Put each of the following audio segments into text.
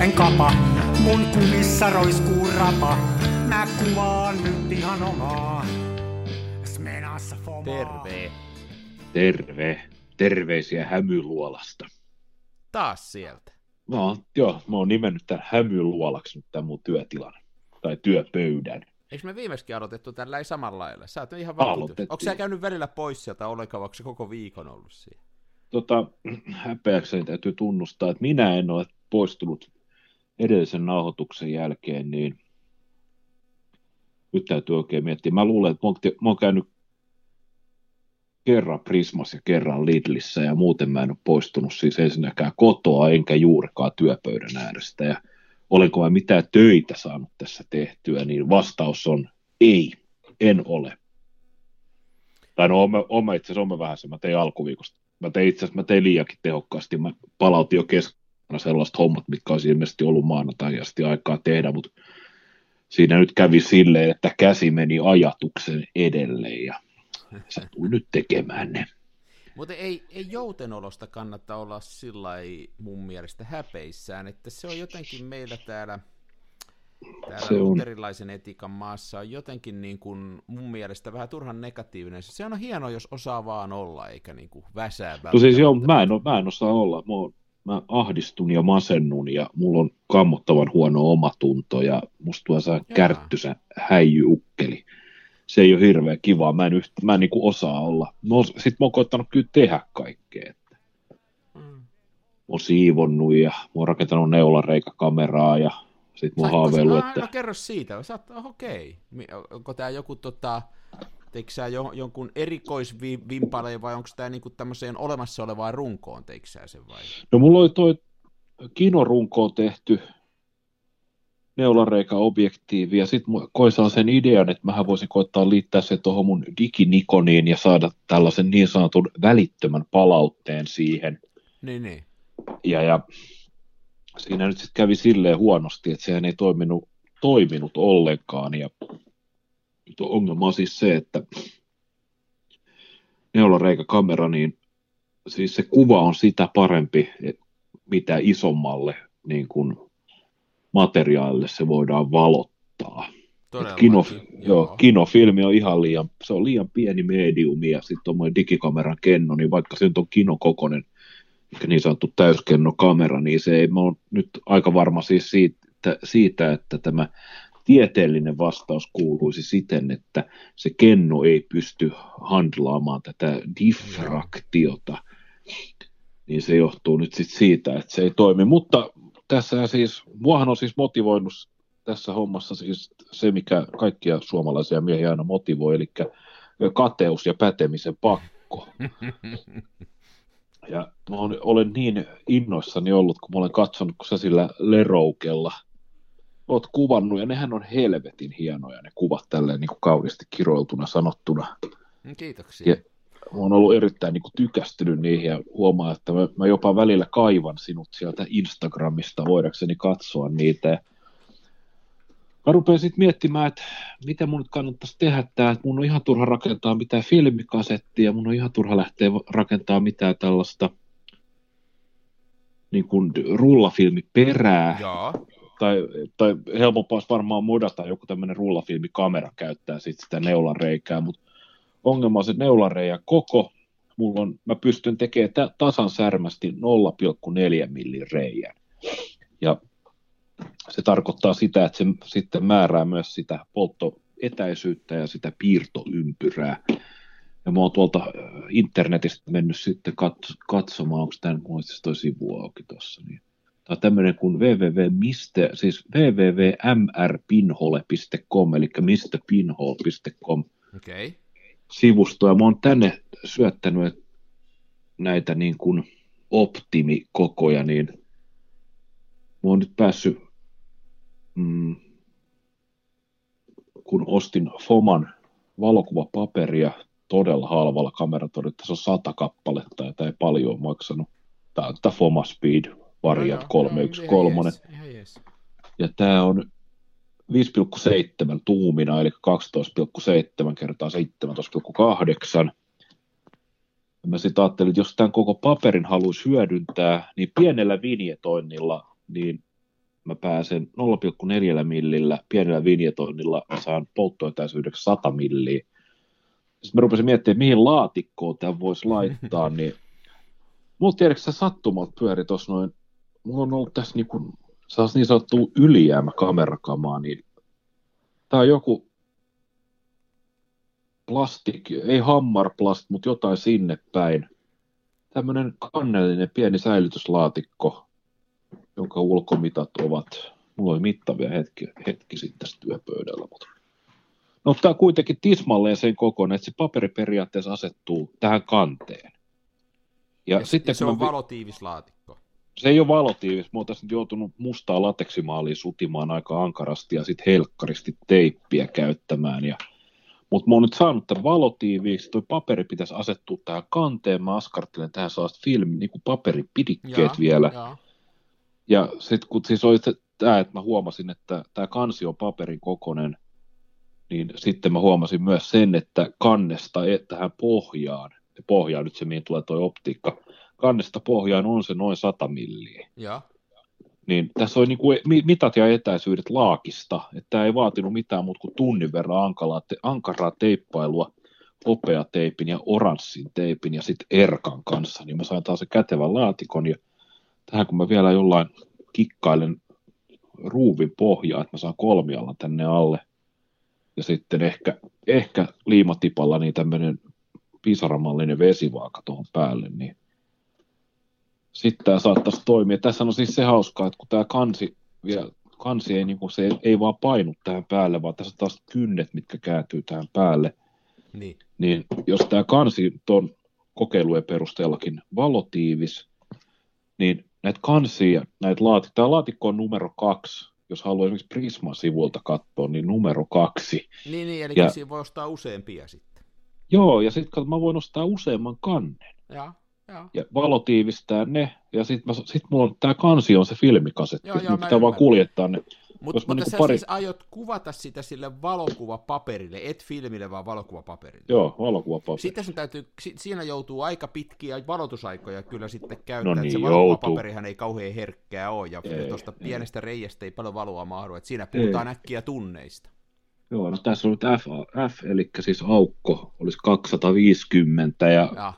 en kapa. Mun kumissa roiskuu rapa. Mä kuvaan nyt ihan omaa. Smenassa fomaa. Terve. Terve. Terveisiä Hämyluolasta. Taas sieltä. Mä oon, joo, mä oon nimennyt tämän Hämyluolaksi nyt tämän mun työtilan. Tai työpöydän. Eikö me viimeiskin aloitettu tällä ei samalla lailla? Sä oot ihan vakittu. Onko sä käynyt välillä pois sieltä ollenkaan, vaikka koko viikon ollut siellä? Tota, häpeäkseni täytyy tunnustaa, että minä en ole poistunut edellisen nauhoituksen jälkeen, niin nyt täytyy oikein miettiä. Mä luulen, että mä oon, mä oon käynyt kerran Prismas ja kerran Lidlissä ja muuten mä en ole poistunut siis ensinnäkään kotoa enkä juurikaan työpöydän äärestä ja olenko mä mitään töitä saanut tässä tehtyä, niin vastaus on ei, en ole. Tai no, on, on itse asiassa, vähän se, mä tein alkuviikosta. Mä tein itse asiassa, mä tein liiankin tehokkaasti. Mä palautin jo keskellä sellaiset hommat, mitkä olisi ilmeisesti ollut maanantai asti aikaa tehdä, mutta siinä nyt kävi silleen, että käsi meni ajatuksen edelle ja satuin nyt tekemään ne. Mutta ei, ei joutenolosta kannata olla sillä mun mielestä häpeissään, että se on jotenkin meillä täällä, täällä Se on. luterilaisen etikan maassa on jotenkin niin kuin mun mielestä vähän turhan negatiivinen. Se on hienoa, jos osaa vaan olla, eikä niin kuin väsää No siis joo, mä en, mä en osaa olla. Mä, oon, mä ahdistun ja masennun ja mulla on kammottavan huono omatunto ja musta tuo saa kärttysä häijyukkeli. Se ei ole hirveän kivaa. Mä en, yht, mä en niinku osaa olla. No, sit mä oon koittanut kyllä tehdä kaikkea. Että Mm. mä oon siivonnut ja mä oon rakentanut neulareikakameraa ja sit mä oon haaveillut, Ah, että No kerro siitä, sä oot, okei. Mi- Onko tämä joku tota, teikö sä jo, jonkun erikoisvimpaleen vai onko tämä niinku tämmöiseen olemassa olevaan runkoon, teikö sä sen vai? No mulla oli toi kinorunkoon tehty neulareika-objektiivi, ja sitten koin sen idean, että mähän voisin koittaa liittää se tuohon mun diginikoniin ja saada tällaisen niin sanotun välittömän palautteen siihen. Niin, niin. Ja, ja siinä nyt sitten kävi silleen huonosti, että sehän ei toiminut, toiminut ollenkaan, ja nyt ongelma on siis se, että neulareikakamera, niin siis se kuva on sitä parempi, mitä isommalle niin kuin materiaalille se voidaan valottaa. Kino, joo, kinofilmi on ihan liian, se on liian pieni mediumi ja sitten tuommoinen digikameran kenno, niin vaikka se nyt on kinokokoinen, eli niin sanottu täyskennokamera, niin se ei, mä oon nyt aika varma siis siitä, siitä, että tämä tieteellinen vastaus kuuluisi siten, että se kenno ei pysty handlaamaan tätä diffraktiota, niin se johtuu nyt sit siitä, että se ei toimi. Mutta tässä siis, muahan on siis motivoinut tässä hommassa siis se, mikä kaikkia suomalaisia miehiä aina motivoi, eli kateus ja pätemisen pakko. Ja mä olen niin innoissani ollut, kun mä olen katsonut, kun sä sillä leroukella oot kuvannut, ja nehän on helvetin hienoja ne kuvat tälleen niin kuin kauniisti kiroiltuna sanottuna. Mm, Kiitoksia. Ja mä oon ollut erittäin niin kuin, tykästynyt niihin ja huomaan, että mä, mä jopa välillä kaivan sinut sieltä Instagramista voidakseni katsoa niitä. Ja mä rupean sitten miettimään, että mitä mun nyt kannattaisi tehdä tää, että mun on ihan turha rakentaa mitään filmikasettia, mun on ihan turha lähteä rakentaa mitään tällaista niin kuin rullafilmiperää, Joo. Tai, tai helpompaa olisi varmaan modata joku tämmöinen rullafilmikamera käyttää sit sitä neulareikää, mutta ongelma on se neulareijä koko, mulla on, mä pystyn tekemään tä- tasan särmästi 0,4 millin reijän. Ja se tarkoittaa sitä, että se sitten määrää myös sitä polttoetäisyyttä ja sitä piirtoympyrää. Ja mä oon tuolta äh, internetistä mennyt sitten kat- katsomaan, onko tämä muistissa toi sivu auki tuossa. Niin. Tämmöinen kuin www, mistä, siis www.mrpinhole.com, eli mistäpinhole.com. Okay. sivusto, ja mä oon tänne syöttänyt näitä niin kuin optimikokoja, niin mä oon nyt päässyt, mm, kun ostin Foman valokuvapaperia todella halvalla kameratorilla, se on sata kappaletta, ja tämä ei paljon maksanut. Tämä on Foma Speed Variant 313. Ihan jees. Ihan. Ja tämä on 5,7 tuumina, eli 12,7 kertaa 17,8. Ja Mä sitten ajattelin, että jos tämän koko paperin haluaisi hyödyntää, niin pienellä vinjetoinnilla, niin mä pääsen 0,4 millillä pienellä vinjetoinnilla, mä saan polttoetäisyydeksi 100 milliä. Sitten mä rupesin miettimään, mihin laatikkoon tämän voisi laittaa, niin mulla tiedätkö sä sattumalta pyöri tuossa noin, mulla on ollut tässä niin kuin, niin sanottu ylijäämä kamerakamaa, niin tää on joku plastik, ei hammarplast, mutta jotain sinne päin. Tämmöinen kannellinen pieni säilytyslaatikko, jonka ulkomitat ovat, mulla oli mittavia hetki, hetki sitten tässä työpöydällä, mutta no tämä kuitenkin tismalleen sen kokoinen, että se paperi periaatteessa asettuu tähän kanteen. Ja, ja sitten se on valotiivis laatikko. Se ei ole valotiivis, mä oon tässä nyt joutunut mustaa lateksimaaliin sutimaan aika ankarasti ja sitten helkkaristi teippiä käyttämään ja mutta mä oon nyt saanut tämän valotiiviiksi, toi paperi pitäisi asettua tähän kanteen, mä askartelen tähän sellaista film, niin kuin paperipidikkeet ja, vielä. Ja, ja sitten kun siis oli tämä, että mä huomasin, että tämä kansi on paperin kokonen, niin sitten mä huomasin myös sen, että kannesta tähän pohjaan, ja pohjaan nyt se mihin tulee tuo optiikka, kannesta pohjaan on se noin 100 milliä. Ja. Niin tässä oli niin kuin mitat ja etäisyydet laakista, että tämä ei vaatinut mitään muuta kuin tunnin verran ankaraa, te, ankaraa teippailua teipin ja oranssin teipin ja sitten Erkan kanssa, niin mä sain taas se kätevän laatikon ja tähän kun mä vielä jollain kikkailen ruuvin pohjaa, että mä saan kolmialla tänne alle. Ja sitten ehkä, ehkä liimatipalla niin tämmöinen pisaramallinen vesivaaka tuohon päälle, niin sitten tämä saattaisi toimia. Tässä on siis se hauskaa, että kun tämä kansi vielä kansi ei, niin kuin, se ei, vaan painu tähän päälle, vaan tässä on taas kynnet, mitkä kääntyy tähän päälle. Niin. niin jos tämä kansi tuon kokeilujen perusteellakin valotiivis, niin näitä kansia, näitä laatikkoja, tämä laatikko on numero kaksi, jos haluaa esimerkiksi Prisman sivulta katsoa, niin numero kaksi. Niin, niin eli ja, siinä voi ostaa useampia sitten. Joo, ja sitten mä voin ostaa useamman kannen. Ja, ja. ja valo tiivistää ne, ja sitten sit mulla on, tämä kansi on se filmikasetti, joo, joo, pitää vaan kuljettaa ne Mut, mutta niinku sä pari... siis aiot kuvata sitä sille valokuvapaperille, et filmille, vaan valokuvapaperille. Joo, valokuvapaperille. Sitten sun täytyy, siinä joutuu aika pitkiä valotusaikoja kyllä sitten käyttää, no niin, se valokuvapaperihan ei kauhean herkkää ole, ja tuosta pienestä reiästä ei paljon valoa mahdu, että siinä puhutaan ei. äkkiä tunneista. Joo, no tässä on nyt F, F eli siis aukko olisi 250 ja, ja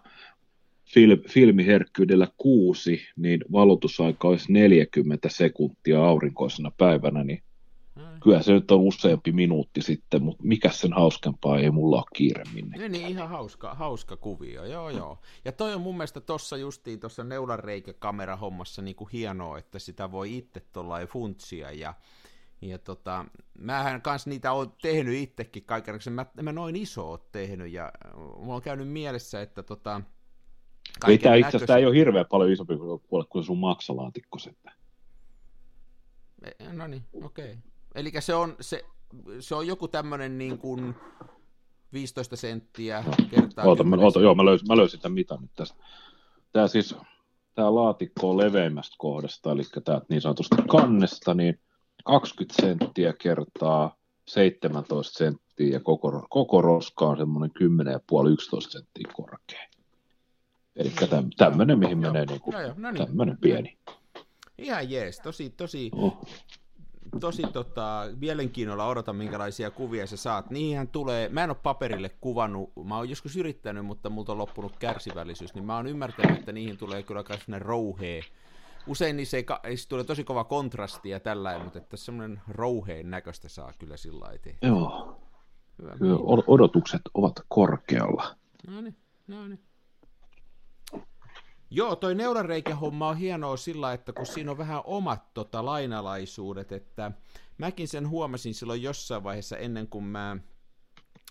film, filmiherkkyydellä kuusi, niin valotusaika olisi 40 sekuntia aurinkoisena päivänä, niin mm. kyllä se nyt on useampi minuutti sitten, mutta mikä sen hauskempaa ei mulla ole kiire minne. Niin, niin, ihan hauska, hauska kuvio, joo joo. Ja toi on mun mielestä tuossa justiin tuossa neulanreikäkamerahommassa niin kuin hienoa, että sitä voi itse tuolla funtsia ja ja tota, mähän kans niitä on tehnyt itsekin kaiken, mä, mä noin iso oon tehnyt ja mulla on käynyt mielessä, että tota, ei tämä itse asiassa ei ole hirveän paljon isompi kuin, kuin sun maksalaatikko sitten. No niin, okei. Okay. Eli se on, se, se on joku tämmöinen niin kuin 15 senttiä kertaa... Oota, mä, oota joo, mä löysin, mä löysin tämän mitan nyt tästä. Tämä siis, tämä laatikko on leveimmästä kohdasta, eli täältä niin sanotusta kannesta, niin 20 senttiä kertaa 17 senttiä ja koko, koko roska on semmoinen 10,5-11 senttiä korkea. Eli tämmöinen, mihin joo, menee niinku, joo, no niin. tämmöinen pieni. Ihan jees, tosi, tosi, oh. tosi tota, mielenkiinnolla odotan, minkälaisia kuvia sä saat. Niihin tulee, mä en ole paperille kuvannut, mä oon joskus yrittänyt, mutta multa on loppunut kärsivällisyys, niin mä oon ymmärtänyt, että niihin tulee kyllä sellainen rouhee. Usein niissä ei, ei tulee tosi kova kontrasti ja tällä, mutta että semmoinen rouheen näköistä saa kyllä sillä lailla Joo. Hyvä, kyllä odotukset ovat korkealla. No niin, no niin. Joo, toi neulareikähomma on hienoa sillä, että kun siinä on vähän omat tota, lainalaisuudet, että mäkin sen huomasin silloin jossain vaiheessa ennen kuin mä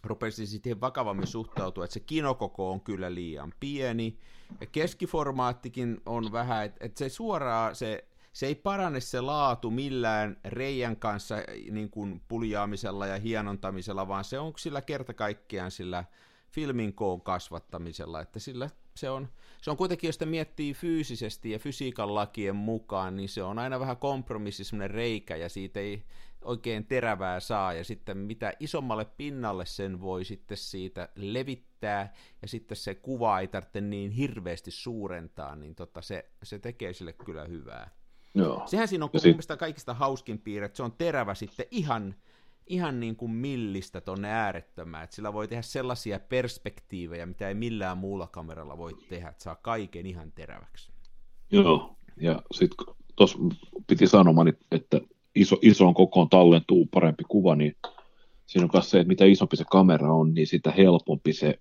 rupesin siihen vakavammin suhtautua, että se kinokoko on kyllä liian pieni, ja keskiformaattikin on vähän, että, että se suoraan, se, se ei parane se laatu millään reijän kanssa niin kuin puljaamisella ja hienontamisella, vaan se on sillä kerta kaikkiaan sillä filmin koon kasvattamisella, että sillä se on, se on kuitenkin, jos sitä miettii fyysisesti ja fysiikan lakien mukaan, niin se on aina vähän kompromissi, semmoinen reikä, ja siitä ei oikein terävää saa, ja sitten mitä isommalle pinnalle sen voi sitten siitä levittää, ja sitten se kuva ei tarvitse niin hirveästi suurentaa, niin tota se, se tekee sille kyllä hyvää. Joo. Sehän siinä on sit... mielestäni kaikista hauskin piirre, että se on terävä sitten ihan, ihan niin kuin millistä tonne äärettömään, että sillä voi tehdä sellaisia perspektiivejä, mitä ei millään muulla kameralla voi tehdä, että saa kaiken ihan teräväksi. Joo, ja sitten tuossa piti sanoa, että iso, isoon kokoon tallentuu parempi kuva, niin siinä on myös se, että mitä isompi se kamera on, niin sitä helpompi se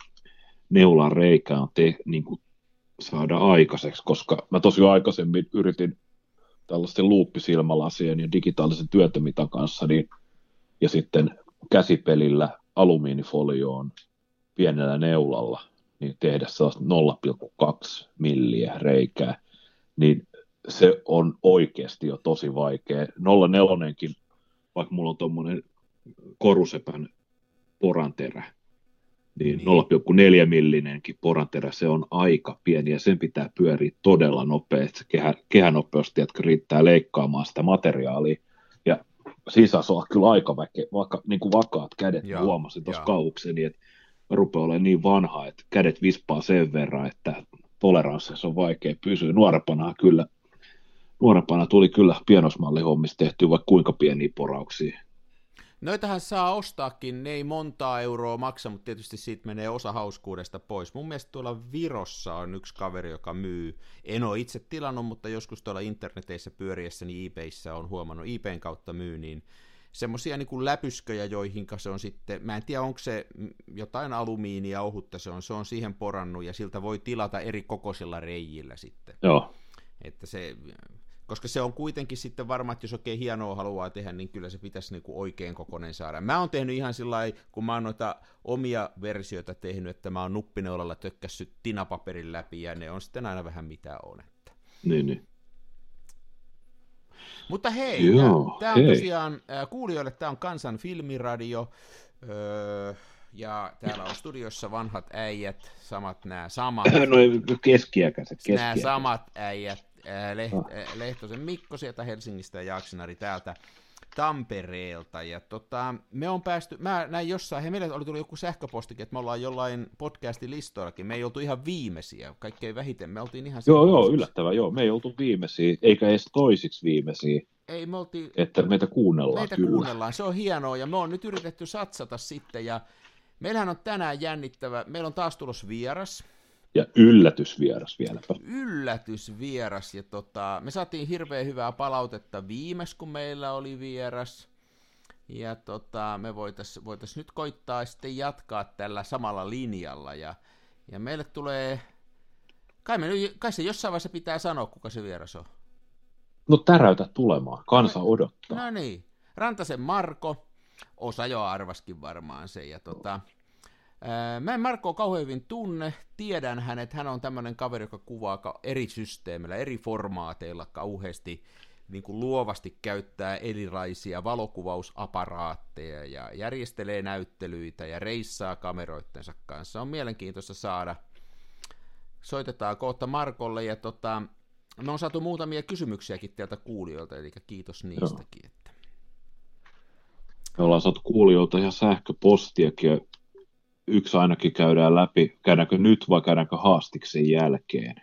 neulan reikä on te, niin kuin saada aikaiseksi, koska mä tosi aikaisemmin yritin tällaisten luuppisilmälasien ja digitaalisen työtömitan kanssa, niin, ja sitten käsipelillä alumiinifolioon pienellä neulalla, niin tehdä sellaista 0,2 milliä reikää, niin se on oikeasti jo tosi vaikea. 04 vaikka mulla on tuommoinen korusepän poranterä, niin, niin. 0,4 millinenkin poranterä, se on aika pieni ja sen pitää pyöriä todella nopeasti. Kehä, kehänopeus, jotka riittää leikkaamaan sitä materiaalia. Ja sisässä on kyllä aika väke, vaikka niin kuin vakaat kädet, Joo, huomasin tuossa kauhukseni, että mä rupean olemaan niin vanha, että kädet vispaa sen verran, että toleranssissa on vaikea pysyä. Nuorempana kyllä, nuorempana tuli kyllä pienosmallihommista tehtyä vaikka kuinka pieniä porauksia. Noitahan saa ostaakin, ne ei montaa euroa maksa, mutta tietysti siitä menee osa hauskuudesta pois. Mun mielestä tuolla Virossa on yksi kaveri, joka myy, en ole itse tilannut, mutta joskus tuolla interneteissä pyöriessä, niin eBayssä on huomannut, eBayn kautta myy, niin semmoisia niin kuin läpysköjä, joihin se on sitten, mä en tiedä onko se jotain alumiinia ohutta se on, se on siihen porannut ja siltä voi tilata eri kokoisilla reijillä sitten. Joo. Että se, koska se on kuitenkin sitten varma, että jos oikein hienoa haluaa tehdä, niin kyllä se pitäisi niin kuin oikein kokoinen saada. Mä oon tehnyt ihan sillä kun mä oon noita omia versioita tehnyt, että mä oon nuppineulalla tökkässyt tinapaperin läpi, ja ne on sitten aina vähän mitä on. Että. Niin, niin. Mutta hei, tämä on tosiaan, äh, kuulijoille tämä on Kansan filmiradio, öö, ja täällä on studiossa vanhat äijät, samat nämä samat. No keskiäkäiset, keskiäkäiset. Nämä samat äijät, Leht, oh. Lehtosen Mikko sieltä Helsingistä ja Jaksinari täältä Tampereelta. Ja tota, me on päästy, mä näin jossain, he meille oli tullut joku sähköpostikin, että me ollaan jollain podcastin listoillakin. Me ei oltu ihan viimeisiä, kaikkein vähiten. Me oltiin ihan... Joo, joo, yllättävää, joo. Me ei oltu viimeisiä, eikä edes toisiksi viimeisiä. Ei, me oltiin... Että meitä kuunnellaan, Meitä kyllä. kuunnellaan, se on hienoa, ja me on nyt yritetty satsata sitten, ja meillähän on tänään jännittävä, meillä on taas tulos vieras, ja yllätysvieras vieläpä. Yllätysvieras, ja tota, me saatiin hirveän hyvää palautetta viimeis, kun meillä oli vieras. Ja tota, me voitaisiin voitais nyt koittaa sitten jatkaa tällä samalla linjalla. Ja, ja meille tulee, kai, me, kai se jossain vaiheessa pitää sanoa, kuka se vieras on. No täräytä tulemaan, kansa odottaa. No niin, Rantasen Marko, osa jo arvaskin varmaan se. Ja tota, Mä en Markkoa kauhean hyvin tunne, tiedän hänet, hän on tämmöinen kaveri, joka kuvaa eri systeemeillä, eri formaateilla kauheasti niin kuin luovasti käyttää erilaisia valokuvausaparaatteja ja järjestelee näyttelyitä ja reissaa kameroittensa kanssa. On mielenkiintoista saada. Soitetaan kohta Markolle ja tota, me on saatu muutamia kysymyksiäkin teiltä kuulijoilta, eli kiitos niistäkin. Että. Me ollaan saatu kuulijoilta ihan sähköpostiakin yksi ainakin käydään läpi. Käydäänkö nyt vai käydäänkö haastiksen jälkeen?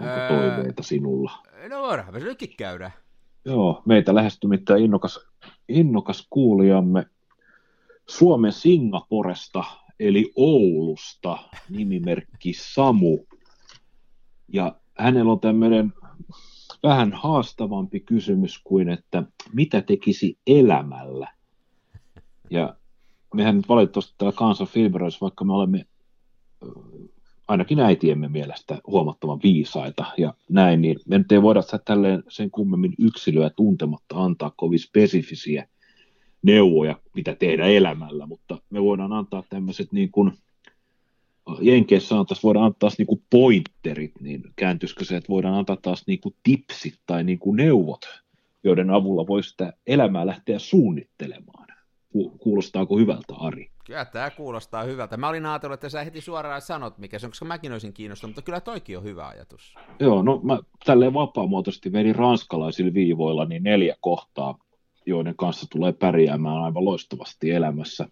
Onko öö, toiveita sinulla? No voidaan me nytkin käydä. Joo, meitä lähestyy mitään innokas, innokas kuulijamme Suomen Singaporesta, eli Oulusta, nimimerkki Samu. Ja hänellä on tämmöinen vähän haastavampi kysymys kuin, että mitä tekisi elämällä? Ja mehän nyt valitettavasti täällä kansan filmeroissa, vaikka me olemme ainakin äitiemme mielestä huomattavan viisaita ja näin, niin me nyt ei voida tälleen sen kummemmin yksilöä tuntematta antaa kovin spesifisiä neuvoja, mitä tehdä elämällä, mutta me voidaan antaa tämmöiset niin kuin, Jenkeissä on taas voidaan antaa taas niin kuin pointterit, niin kääntyisikö se, että voidaan antaa taas niin kuin tipsit tai niin kuin neuvot, joiden avulla voi sitä elämää lähteä suunnittelemaan kuulostaako hyvältä, Ari? Kyllä tämä kuulostaa hyvältä. Mä olin ajatellut, että sä heti suoraan sanot, mikä se on, koska mäkin olisin kiinnostunut, mutta kyllä toikin on hyvä ajatus. Joo, no mä tälleen vapaamuotoisesti vedin ranskalaisilla viivoilla niin neljä kohtaa, joiden kanssa tulee pärjäämään aivan loistavasti elämässä.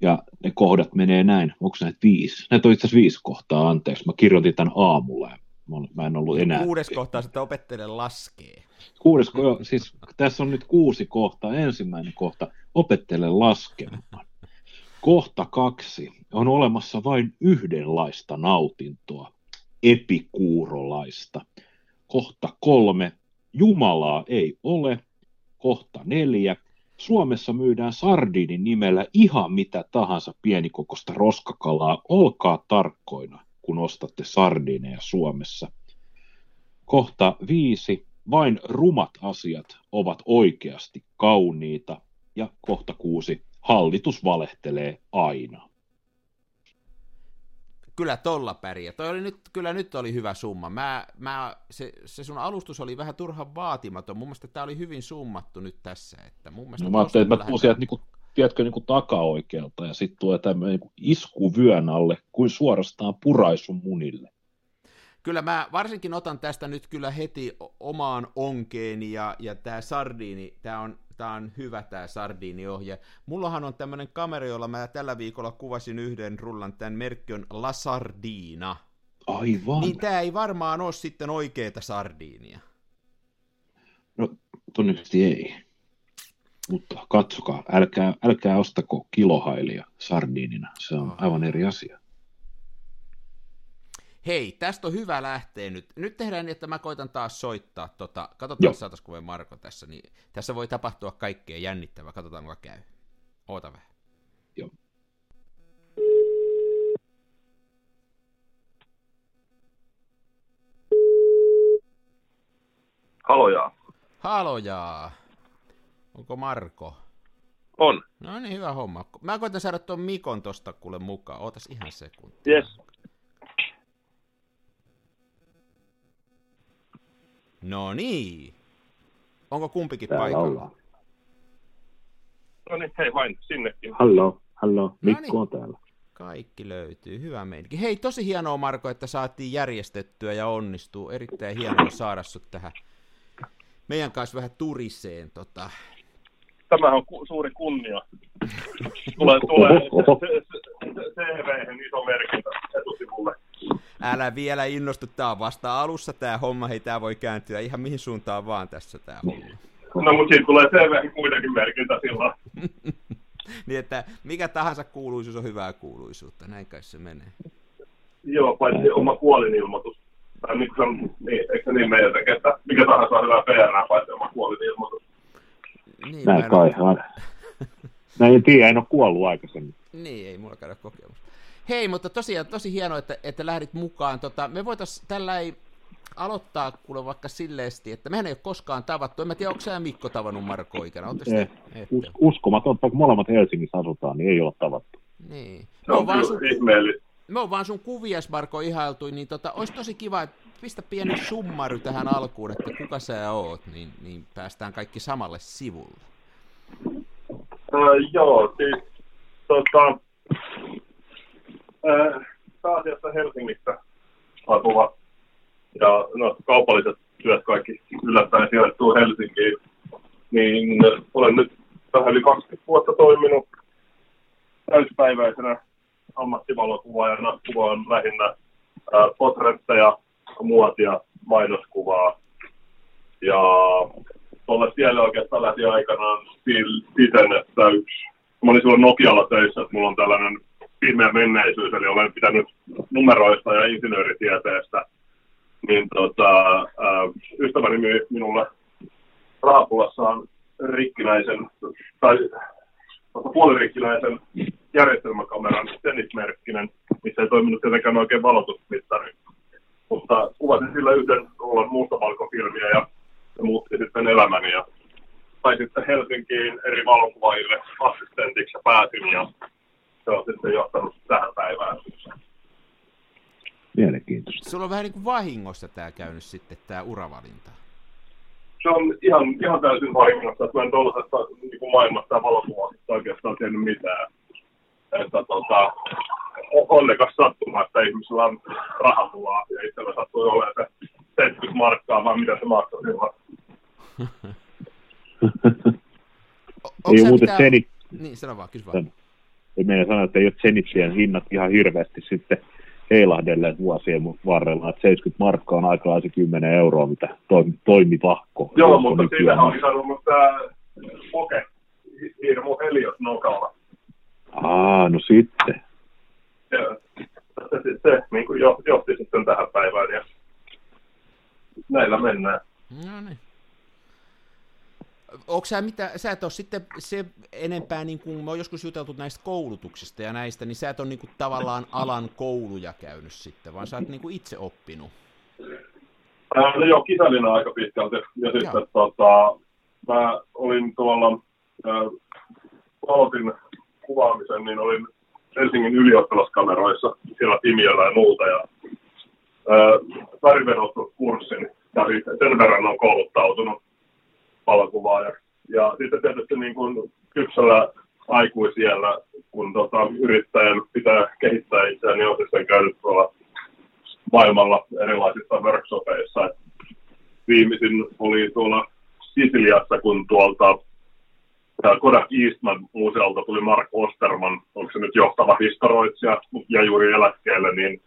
Ja ne kohdat menee näin, onko näitä viisi? Näitä on itse asiassa viisi kohtaa, anteeksi. Mä kirjoitin tämän aamulla ja mä en ollut enää. Kuudes kohta että opettele laskee. Kuudes, siis tässä on nyt kuusi kohtaa. Ensimmäinen kohta, opettele laskemaan. Kohta kaksi, on olemassa vain yhdenlaista nautintoa, epikuurolaista. Kohta kolme, Jumalaa ei ole. Kohta neljä, Suomessa myydään sardiinin nimellä ihan mitä tahansa pienikokosta roskakalaa. Olkaa tarkkoina, kun ostatte sardiineja Suomessa. Kohta viisi. Vain rumat asiat ovat oikeasti kauniita. Ja kohta kuusi. Hallitus valehtelee aina kyllä tolla pärjää. Toi oli nyt, kyllä nyt oli hyvä summa. Mä, mä, se, se sun alustus oli vähän turhan vaatimaton. Mun mielestä tämä oli hyvin summattu nyt tässä. Että mun no, mä ajattelin, että mä sieltä niinku, tiedätkö, niinku takaoikealta ja sitten tulee tämmöinen niinku isku vyön alle kuin suorastaan puraisun munille. Kyllä mä varsinkin otan tästä nyt kyllä heti omaan onkeeni ja, ja tämä sardiini, tämä on tämä on hyvä tämä Sardini-ohje. Mullahan on tämmöinen kamera, jolla mä tällä viikolla kuvasin yhden rullan, tämän merkki on La Sardina. Aivan. Niin tämä ei varmaan ole sitten oikeeta sardiinia. No, todennäköisesti ei. Mutta katsokaa, älkää, älkää ostako kilohailia sardiinina, se on aivan eri asia hei, tästä on hyvä lähteä nyt. Nyt tehdään niin, että mä koitan taas soittaa. Tota, katsotaan, saataisiko Marko tässä. Niin, tässä voi tapahtua kaikkea jännittävää. Katsotaan, kuinka käy. Oota vähän. Joo. Halojaa. Halojaa. Onko Marko? On. No niin, hyvä homma. Mä koitan saada tuon Mikon tosta kuule mukaan. Ootas ihan sekunti. Yes. No niin. Onko kumpikin Täällä paikalla? Ollaan. No niin, hei vain sinnekin. Hallo, hallo. No Mikko niin. on täällä. Kaikki löytyy, hyvä meininki. Hei, tosi hienoa Marko, että saatiin järjestettyä ja onnistuu. Erittäin hienoa saada sut tähän meidän kanssa vähän turiseen. Tota. Tämähän on ku- suuri kunnia. tulee tulee CV iso merkintä etusivulle älä vielä innostu, tää on vasta alussa tämä homma, hei tää voi kääntyä ihan mihin suuntaan vaan tässä tämä homma. No mutta siitä tulee CV kuitenkin merkintä silloin. niin että mikä tahansa kuuluisuus on hyvää kuuluisuutta, näin kai se menee. Joo, paitsi oma kuolinilmoitus. Tai niin niin, eikö se niin meidän tekee, että mikä tahansa on hyvää PR, paitsi oma kuolinilmoitus. Niin, Näin kai. Näin en tiedä, en ole kuollut aikaisemmin. Niin, ei mulla käydä kokemus. Hei, mutta tosiaan tosi hienoa, että, että lähdit mukaan. Tota, me voitaisiin tällä ei aloittaa kuule vaikka silleesti, että mehän ei ole koskaan tavattu. En mä tiedä, onko sä Mikko tavannut Marko ikänä? Eh, us- uskomatonta, kun molemmat Helsingissä asutaan, niin ei ole tavattu. Niin. Se on vaan sun, me on vaan sun kuvias, Marko, ihailtu, niin tota, olisi tosi kiva, että pistä pieni summary tähän alkuun, että kuka sä oot, niin, niin päästään kaikki samalle sivulle. Uh, joo, siis tota, pääasiassa Helsingistä asuva ja no, kaupalliset työt kaikki yllättäen sijoittuu Helsinkiin, niin olen nyt vähän yli 20 vuotta toiminut täyspäiväisenä ammattivalokuvaajana. Kuvaan lähinnä potretteja, muotia, mainoskuvaa. Ja tuolle tielle oikeastaan lähti aikanaan siten, että yksi, mä olin silloin Nokialla töissä, että mulla on tällainen pimeä menneisyys, eli olen pitänyt numeroista ja insinööritieteestä, niin tota, äh, ystäväni myi minulle Raapulassaan rikkinäisen, tai puolirikkinäisen järjestelmäkameran tennismerkkinen, missä ei toiminut tietenkään oikein valotusmittari. Mutta kuvasin sillä yhden rullan mustavalkofilmiä ja se muutti sitten elämäni. Ja sain sitten Helsinkiin eri valokuvaajille assistentiksi ja pääsin ja se on sitten johtanut tähän päivään. Mielenkiintoista. Sulla on vähän niin kuin vahingossa tämä käynyt sitten, tämä uravalinta. Se on ihan, ihan täysin vahingossa, että mä en tuollaisesta niin maailmasta ja valokuvasta oikeastaan tehnyt mitään. Että tota, onnekas sattuma, että ihmisellä on rahapulaa ja itsellä sattui olemaan se 70 markkaa, vaan mitä se maksaa silloin. Ei muuten mitään... Niin, sano vaan, kysy vaan ei meidän sanoa, että ei ole Zenitsien hinnat ihan hirveästi sitten heilahdelleet vuosien varrella, että 70 markkaa on aika se 10 euroa, mitä toimi, toimi vahko. Joo, mutta siinä on sanonut tämä Poke, hirmu Helios nokalla. Aa, no sitten. Se, se niin kuin johti sitten tähän päivään ja näillä mennään. No niin. Onko sä, mitä, sä et ole sitten se enempää, niin kuin, mä oon joskus juteltu näistä koulutuksista ja näistä, niin sä et ole niin kuin, tavallaan alan kouluja käynyt sitten, vaan sä oot niin kuin, itse oppinut. No joo, kisälinä aika pitkälti. Ja sitten tota, mä olin tuolla, äh, aloitin kuvaamisen, niin olin Helsingin ylioppilaskameroissa siellä Timiöllä ja muuta. Ja värivedostuskurssin kävi, sen verran on kouluttautunut valokuvaajaksi. Ja sitten tietysti niin kuin kypsällä aikuisiellä, kun tota, yrittäjän pitää kehittää itseään, niin on sitten käynyt tuolla maailmalla erilaisissa workshopeissa. Viimeisin oli tuolla Sisiliassa, kun tuolta Kodak Eastman museolta tuli Mark Osterman, onko se nyt johtava historioitsija ja juuri eläkkeelle, niin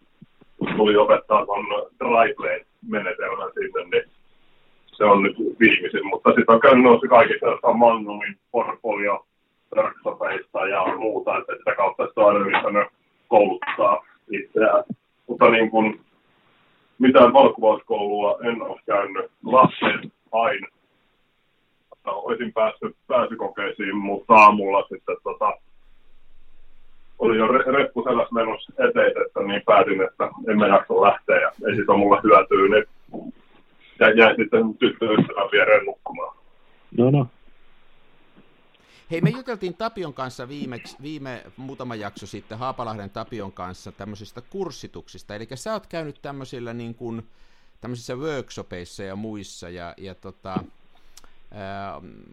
tuli opettaa tuon dry menetelmän sinne, niin se on nyt viimeisin. Mutta sitten on käynyt noissa kaikissa Magnumin portfolio ja muuta, että sitä kautta sitä on yrittänyt kouluttaa itseään. Mutta niin kuin, mitään en ole käynyt. Lapsen aina olisin päässyt pääsykokeisiin, mutta aamulla sitten tota, oli jo reppu sellaista menossa eteisestä, niin päätin, että en mä jaksa lähteä ja ei siitä ole mulle hyötyä, niin ja jäi sitten tyttöystävän viereen nukkumaan. No no. Hei, me juteltiin Tapion kanssa viimeksi, viime muutama jakso sitten Haapalahden Tapion kanssa tämmöisistä kurssituksista. Eli sä oot käynyt tämmöisillä niin kuin, tämmöisissä workshopeissa ja muissa, ja, ja tota,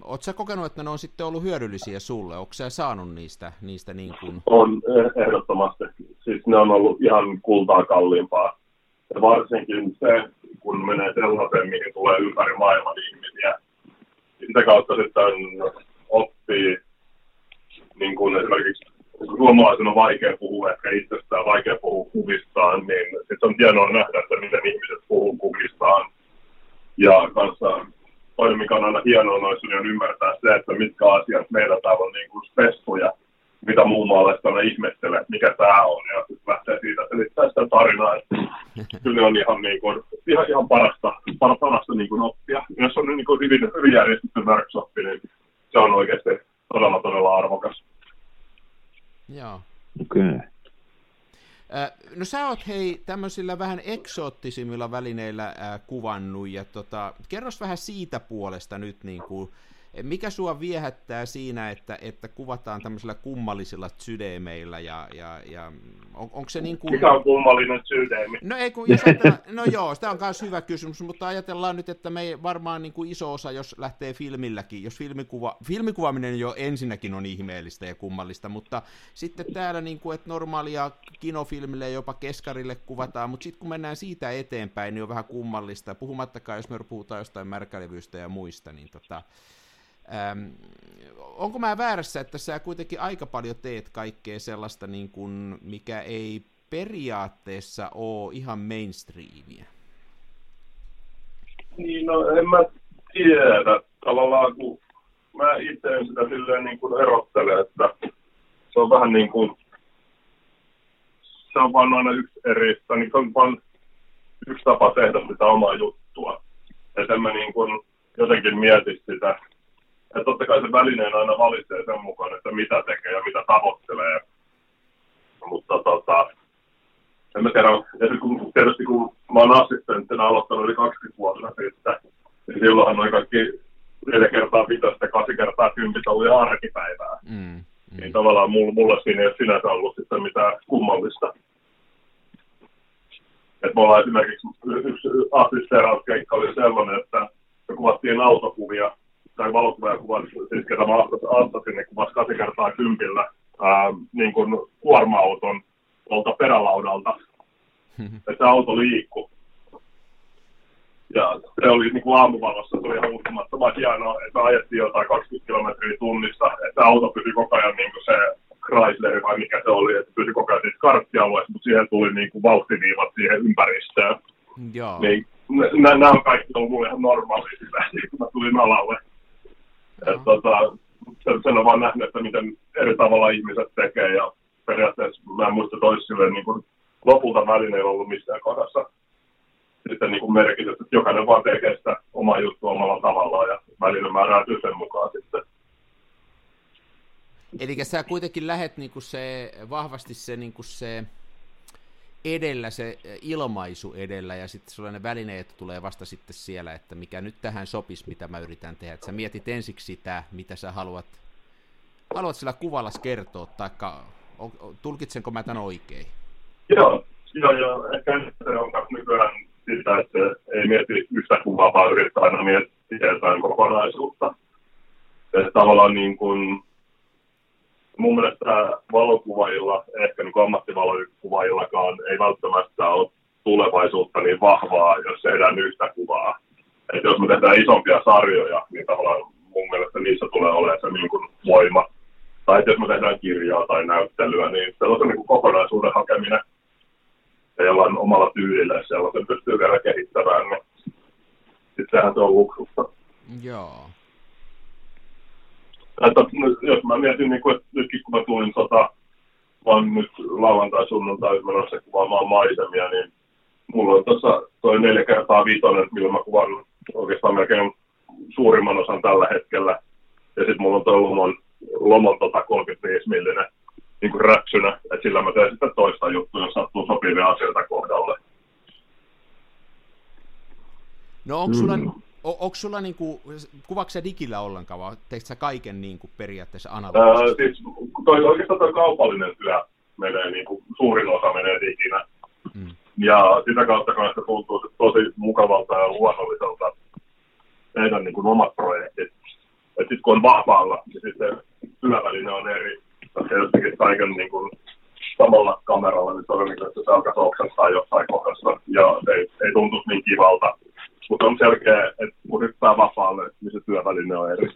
Oletko kokenut, että ne on sitten ollut hyödyllisiä sulle? Onko sä saanut niistä, niistä niin kuin... On eh, ehdottomasti. Siis ne on ollut ihan kultaa kalliimpaa. Ja varsinkin se, kun menee sellaiseen, mihin tulee ympäri maailman ihmisiä. Sitä kautta sitten oppii, niin kuin esimerkiksi suomalaisen on vaikea puhua ehkä itsestään, vaikea puhua kuvistaan, niin sitten on hienoa nähdä, että miten ihmiset puhuu kuvistaan. Ja kanssa toinen, mikä on aina hienoa noissa, niin on ymmärtää se, että mitkä asiat meillä täällä on niin kuin spessuja, mitä muun maalaista aina ihmettelee, mikä tämä on, ja sitten lähtee siitä selittää sitä tarinaa, että kyllä on ihan, niin kuin, ihan, ihan parasta, parasta niin kuin oppia. Jos on niin kuin hyvin, hyvin järjestetty workshop, niin se on oikeasti todella, todella arvokas. Joo. Okei. Okay. No sä oot hei tämmöisillä vähän eksoottisimmilla välineillä äh, kuvannut ja tota, kerros vähän siitä puolesta nyt niin kuin, mikä sua viehättää siinä, että, että kuvataan tämmöisillä kummallisilla sydämeillä ja, ja, ja on, onko se niin kuin... Mikä on kummallinen sydämi? No ei kun, jos no joo, sitä on myös hyvä kysymys, mutta ajatellaan nyt, että me varmaan niin kuin iso osa, jos lähtee filmilläkin, jos filmikuva, filmikuvaaminen jo ensinnäkin on ihmeellistä ja kummallista, mutta sitten täällä niin kuin, että normaalia kinofilmille jopa keskarille kuvataan, mutta sitten kun mennään siitä eteenpäin, niin on vähän kummallista, puhumattakaan jos me puhutaan jostain märkälevyistä ja muista, niin tota, Ähm, onko mä väärässä, että sä kuitenkin aika paljon teet kaikkea sellaista, niin kuin, mikä ei periaatteessa ole ihan mainstreamia? Niin, no en mä tiedä. Tavallaan kun mä itse en sitä silleen niin kuin erottele, että se on vähän niin kuin, se on vaan aina yksi eri, niin se on vaan yksi tapa tehdä sitä omaa juttua. Että mä niin kuin jotenkin mietin sitä ja totta kai se välineen aina valitsee sen mukaan, että mitä tekee ja mitä tavoittelee. Mutta tota, en mä tiedä, ja kun, tietysti kun mä oon assistenttina aloittanut yli 20 vuotta sitten, niin silloinhan noin kaikki neljä kertaa pitästä, kaksi kertaa kympit oli arkipäivää. Mm, mm. Niin tavallaan mulla, mulla siinä ei ole sinänsä ollut sitten mitään kummallista. Että me ollaan esimerkiksi yksi assisteerauskeikka oli sellainen, että me kuvattiin autokuvia tai valokuvaaja kuvasi, siis ketä mä astasin, niin kuvasi kaksi kertaa kympillä ää, niin kuin kuorma-auton tuolta perälaudalta, että auto liikkuu. Ja se oli niin kuin aamuvalossa, se oli ihan uskomattoman hienoa, että ajettiin jotain 20 kilometriä tunnissa, että auto pysyi koko ajan niin kuin se Chrysler vai mikä se oli, että pysyi koko ajan karttialueessa, mutta siihen tuli niin kuin vauhtiviivat siihen ympäristöön. Joo. Niin, nämä on kaikki ollut mulle ihan normaalia sitä, kun mä tulin alalle. Et, tota, sen, sen on vaan nähnyt, että miten eri tavalla ihmiset tekee ja periaatteessa mä en muista toisille niin kuin lopulta väline ei ollut missään kohdassa sitten niin kuin merkitys, että jokainen vaan tekee sitä omaa juttua omalla tavallaan ja väline määräytyy sen mukaan sitten. Eli sä kuitenkin lähet niinku se, vahvasti se, niinku se edellä, se ilmaisu edellä, ja sitten sulla ne välineet tulee vasta sitten siellä, että mikä nyt tähän sopisi, mitä mä yritän tehdä. Et sä mietit ensiksi sitä, mitä sä haluat, haluat sillä kuvalla kertoa, taikka tulkitsenko mä tämän oikein? Joo, joo, joo. Ehkä se on nykyään sitä, että ei mieti yhtä kuvaa, vaan yrittää aina miettiä jotain kokonaisuutta. Että tavallaan niin kuin, mun mielestä valokuvaajilla, ehkä niin ammattivalokuvaajillakaan ei välttämättä ole tulevaisuutta niin vahvaa, jos tehdään yhtä kuvaa. Et jos me tehdään isompia sarjoja, niin tavallaan mun mielestä niissä tulee olemaan se niin kuin voima. Tai jos me tehdään kirjaa tai näyttelyä, niin sellaisen niin kuin kokonaisuuden hakeminen ja jollain omalla tyylillä sellaisen pystyy vielä kehittämään, niin sittenhän se on luksusta. Joo. Että, jos mä mietin, niin kuin, että nytkin kun mä tulin tota, vaan nyt lauantai sunnuntai menossa kuvaamaan maisemia, niin mulla on tuossa toi neljä kertaa viitonen, millä mä kuvan oikeastaan melkein suurimman osan tällä hetkellä. Ja sitten mulla on toi Lomon, Lomon tota 35 millinen niin kuin räpsynä, että sillä mä teen sitten toista juttua, jos sattuu sopivia asioita kohdalle. No onko sulla, mm. On, onko sulla niin kuin, kuvaako digillä ollenkaan, vai teetkö sä kaiken niin kuin periaatteessa analogisesti? siis toi, oikeastaan toi kaupallinen työ menee, niin kuin, suurin osa menee diginä. Mm. Ja sitä kautta kanssa tuntuu tosi mukavalta ja luonnolliselta tehdä niin kuin omat projektit. Että sitten kun on vapaalla, niin sitten työväline on eri jos tekisi kaiken niin kuin samalla kameralla, niin todennäköisesti se alkaisi oksentaa jossain kohdassa ja ei, ei tuntuisi niin kivalta. Mutta on selkeä, että kun hyppää vapaalle, niin se työväline on eri.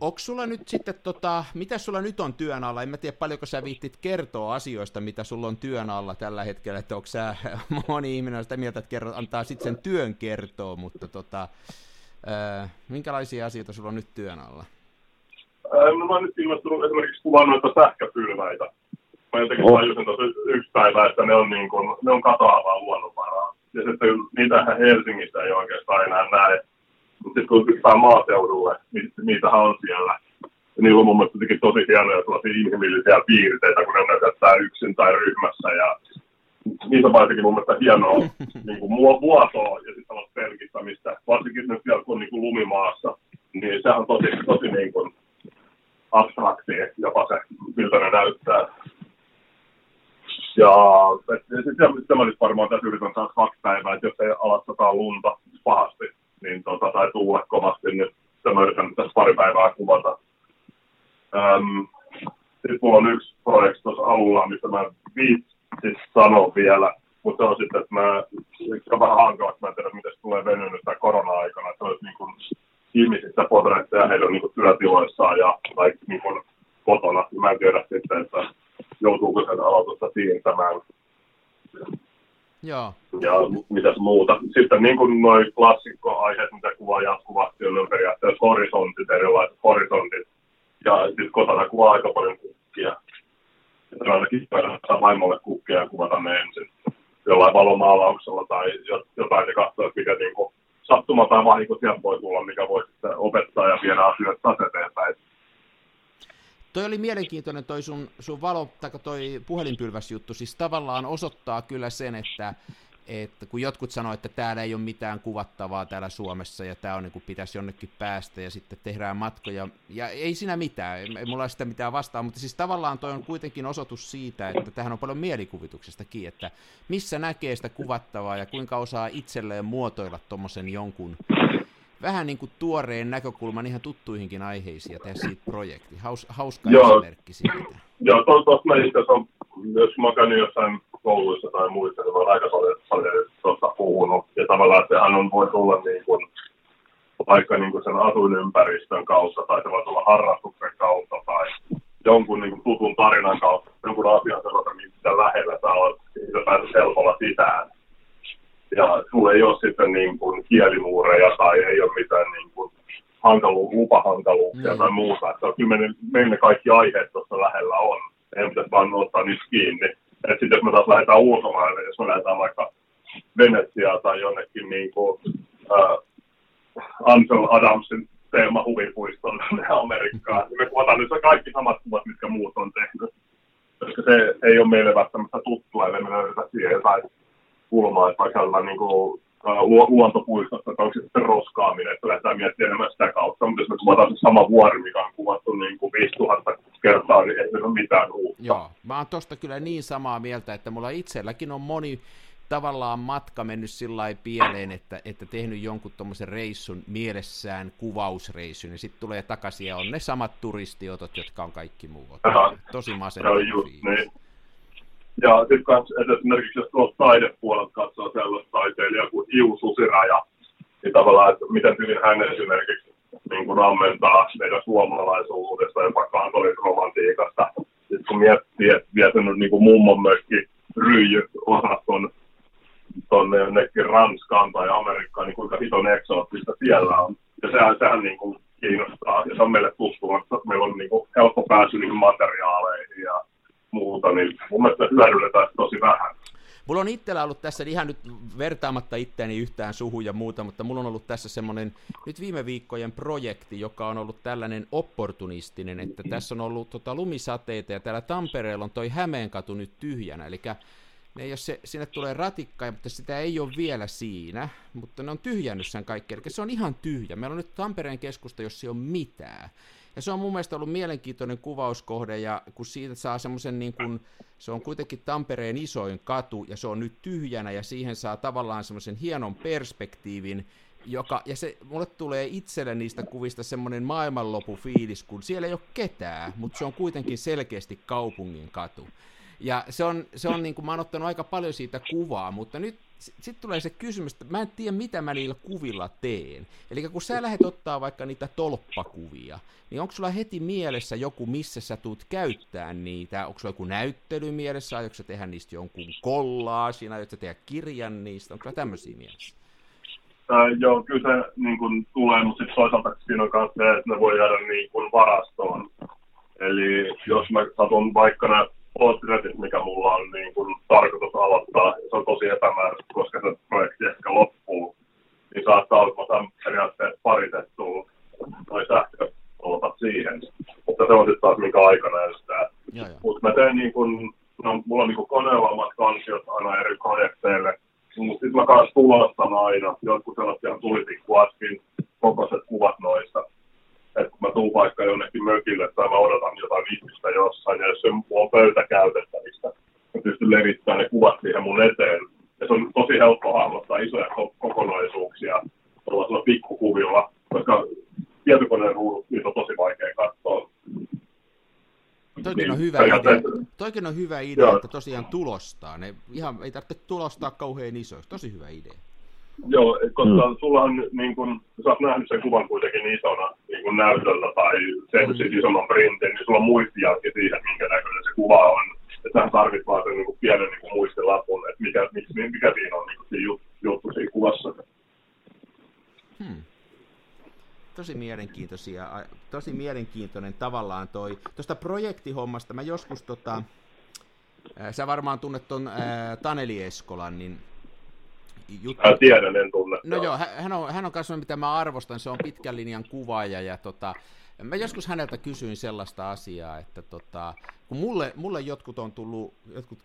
Onko sulla nyt sitten, tota, mitä sulla nyt on työn alla? En mä tiedä paljonko sä viittit kertoa asioista, mitä sulla on työn alla tällä hetkellä, että onko sä, moni ihminen on sitä mieltä, että kerro, antaa sitten sen työn kertoa, mutta tota, ää, minkälaisia asioita sulla on nyt työn alla? no mä oon nyt ilmestynyt esimerkiksi kuvaan noita sähköpylväitä. Mä jotenkin oh. tajusin tuossa yksi päivä, että ne on, niin kuin, ne on katoavaa luonnonvaraa. Ja sitten niitähän Helsingissä ei oikeastaan enää näe. Mutta sitten kun hyppää maaseudulle, niin niitähän on siellä. Ja niillä on mun mielestä jotenkin tosi hienoja sellaisia inhimillisiä piirteitä, kun ne näyttää yksin tai ryhmässä. Ja niitä on varsinkin mun mielestä hienoa niin kuin vuotoa ja sitten sellaista pelkistämistä. Varsinkin nyt vielä kun on niin kuin lumimaassa, niin sehän on tosi, tosi niin kuin, abstrakti jopa se, miltä ne näyttää. Ja sitten tämä olisi varmaan tässä yritän saada kaksi päivää, että jos ei ala sataa lunta pahasti, niin tota, tai tuule kovasti, niin tämä yritän tässä pari päivää kuvata. Öm, sitten mulla on yksi projekti tuossa alulla, mistä mä viitsis sanoa vielä, mutta se on sitten, että mä, se on vähän hankala, että mä en tiedä, miten se tulee venynyt tämän korona-aikana, että se olisi niin kuin ihmisistä portretteja heidän niin työtiloissaan ja tai niin kuin, kotona. Mä en tiedä sitten, että joutuuko sen aloitusta siirtämään. Joo. Ja mitäs muuta. Sitten niin kuin noin klassikkoaiheet, mitä kuvaa jatkuvasti, on periaatteessa horisontit, erilaiset horisontit. Ja sitten kotona kuvaa aika paljon kukkia. Että ainakin kannattaa vaimolle kukkia ja kuvata ne ensin jollain valomaalauksella tai jotain ja katsoa, mikä niin kuin, sattuma tai vahinko sieltä voi tulla, mikä voi sitten opettaa ja viedä asioita taas eteenpäin. Toi oli mielenkiintoinen toi sun, sun valo, tai toi puhelinpylväsjuttu, siis tavallaan osoittaa kyllä sen, että että kun jotkut sanoo, että täällä ei ole mitään kuvattavaa täällä Suomessa ja tämä on niin kuin pitäisi jonnekin päästä ja sitten tehdään matkoja. Ja ei siinä mitään, ei mulla sitä mitään vastaan, mutta siis tavallaan toi on kuitenkin osoitus siitä, että tähän on paljon mielikuvituksestakin, että missä näkee sitä kuvattavaa ja kuinka osaa itselleen muotoilla tuommoisen jonkun vähän niin kuin tuoreen näkökulman ihan tuttuihinkin aiheisiin ja tehdä siitä projekti. Haus, hauska Joo. esimerkki siitä. Joo, tuossa mä itse asiassa, jos mä käynyt jossain kouluissa tai muissa, niin olen aika paljon, paljon tuosta puhunut. Ja tavallaan sehän on, voi tulla niin kuin, vaikka niin kuin sen asuinympäristön kautta, tai se voi tulla harrastuksen jonkun niin kuin, tutun tarinan kautta, jonkun asian sellaisen, mitä lähellä sä oot, siitä pääset helpolla sisään. Ja sulla ei ole sitten niin kuin, kielimuureja tai ei ole mitään niin kuin, hankalu, lupahankaluuksia mm. tai muuta. Että kyllä meillä, meillä kaikki aiheet tuossa lähellä on. Ei pitäisi vaan ottaa niistä kiinni. Sitten jos me taas lähdetään ulkomaille, jos me lähdetään vaikka Venetsiaan tai jonnekin niin kuin, äh, Ansel Adamsin teema huvipuiston Amerikkaan. Me kuvataan nyt kaikki samat kuvat, mitkä muut on tehnyt. Koska se ei ole meille välttämättä tuttua, ellei me löydetä siihen jotain kulmaa, että vaikka niin kuin, luontopuistossa, että onko se sitten roskaaminen, että lähdetään miettimään enemmän sitä kautta, mutta jos me kuvataan se sama vuori, mikä on kuvattu niin kuin 5000 kertaa, niin ei se ole mitään uutta. Joo, mä oon tosta kyllä niin samaa mieltä, että mulla itselläkin on moni tavallaan matka mennyt sillä pieleen, että, että tehnyt jonkun tuommoisen reissun mielessään kuvausreissun, ja sitten tulee takaisin ja on ne samat turistiotot, jotka on kaikki muut. Tosi masentava niin. Ja sitten kans, esimerkiksi jos tuolta taidepuolelta katsoo sellaista taiteilijaa kuin Iu Susiraja, niin tavallaan, että miten hyvin hän esimerkiksi niin kuin ammentaa meidän suomalaisuudesta, jopa kansallisromantiikasta. Sitten kun miettii, että vietänyt niin kuin mummon myöskin ryijy-osaston tuonne jonnekin Ranskaan tai Amerikkaan, niin kuinka hiton eksoottista siellä on. Ja sehän, sehän niin kuin kiinnostaa, ja se on meille tuttu, että meillä on niin kuin helppo pääsy niin materiaaleihin ja muuta, niin mun mielestä hyödynnetään tosi vähän. Mulla on itsellä ollut tässä, ihan nyt vertaamatta itseäni yhtään suhu ja muuta, mutta mulla on ollut tässä semmoinen nyt viime viikkojen projekti, joka on ollut tällainen opportunistinen, että tässä on ollut tota, lumisateita ja täällä Tampereella on toi Hämeenkatu nyt tyhjänä, eli ne ei se, sinne tulee ratikka, mutta sitä ei ole vielä siinä, mutta ne on tyhjännyt sen kaikki, eli se on ihan tyhjä. Meillä on nyt Tampereen keskusta, jos ei ole mitään. Ja se on mun mielestä ollut mielenkiintoinen kuvauskohde, ja kun siitä saa semmoisen niin kuin, se on kuitenkin Tampereen isoin katu, ja se on nyt tyhjänä, ja siihen saa tavallaan semmoisen hienon perspektiivin, joka, ja se, mulle tulee itselle niistä kuvista semmoinen maailmanlopufiilis, kun siellä ei ole ketään, mutta se on kuitenkin selkeästi kaupungin katu. Ja se on, se on niin kuin, mä oon ottanut aika paljon siitä kuvaa, mutta nyt sitten tulee se kysymys, että mä en tiedä, mitä mä niillä kuvilla teen. Eli kun sä lähdet ottaa vaikka niitä tolppakuvia, niin onko sulla heti mielessä joku, missä sä tuut käyttää niitä? Onko sulla joku näyttely mielessä? Aiotko sä tehdä niistä jonkun siinä, aiotko sä tehdä kirjan niistä? Onko sulla tämmöisiä mielessä? Äh, joo, kyllä se niin kun, tulee, mutta sitten toisaalta siinä on myös se, että ne voi jäädä niin kun, varastoon. Eli jos mä satun vaikka nämä portretit, mikä mulla on niin kun, tarkoitus aloittaa, se on tosi epämääräistä, koska se projekti ehkä loppuu, niin saattaa olla, että periaatteessa paritettua noin sähköpoltat siihen. Mutta se on sitten taas mikä aika näyttää. Mutta mä teen niin kun, no, mulla on niin koneella omat kansiot aina eri projekteille, mutta sitten mä kanssa tulostan aina. Jotkut sellaisia tulitikkuaskin kokoiset kuvat noista että kun mä tuun vaikka jonnekin mökille tai mä odotan jotain ihmistä jossain, ja jos se on pöytä käytettävistä, mä pystyn levittämään ne kuvat siihen mun eteen. Ja se on tosi helppo hahmottaa isoja kokonaisuuksia tuollaisella pikkukuvilla, koska tietokoneen ruudut, niitä on tosi vaikea katsoa. Toikin on niin, hyvä idea, Toikin on hyvä idea Joo. että tosiaan tulostaa. Ne ihan ei tarvitse tulostaa kauhean isoiksi. Tosi hyvä idea. Joo, koska mm. sulla on, niin kun, sä oot nähnyt sen kuvan kuitenkin isona niin kun näytöllä tai sen mm. siis isomman printin, niin sulla on muistijälki siihen, minkä näköinen se kuva on. Että sä tarvit vaan sen niin kun, pienen niin kun, muistilapun, että mikä, mikä, mikä siinä on niin siinä jut, juttu siinä kuvassa. Hmm. Tosi mielenkiintoisia, tosi mielenkiintoinen tavallaan toi. Tuosta projektihommasta mä joskus tota, sä varmaan tunnet ton Taneli Eskolan, niin juttu. Mä tiedän, en tunne. No joo, joo hän on, hän on kanssa, mitä mä arvostan, se on pitkän linjan kuvaaja ja tota, mä joskus häneltä kysyin sellaista asiaa, että tota, kun mulle, mulle jotkut on tullut, jotkut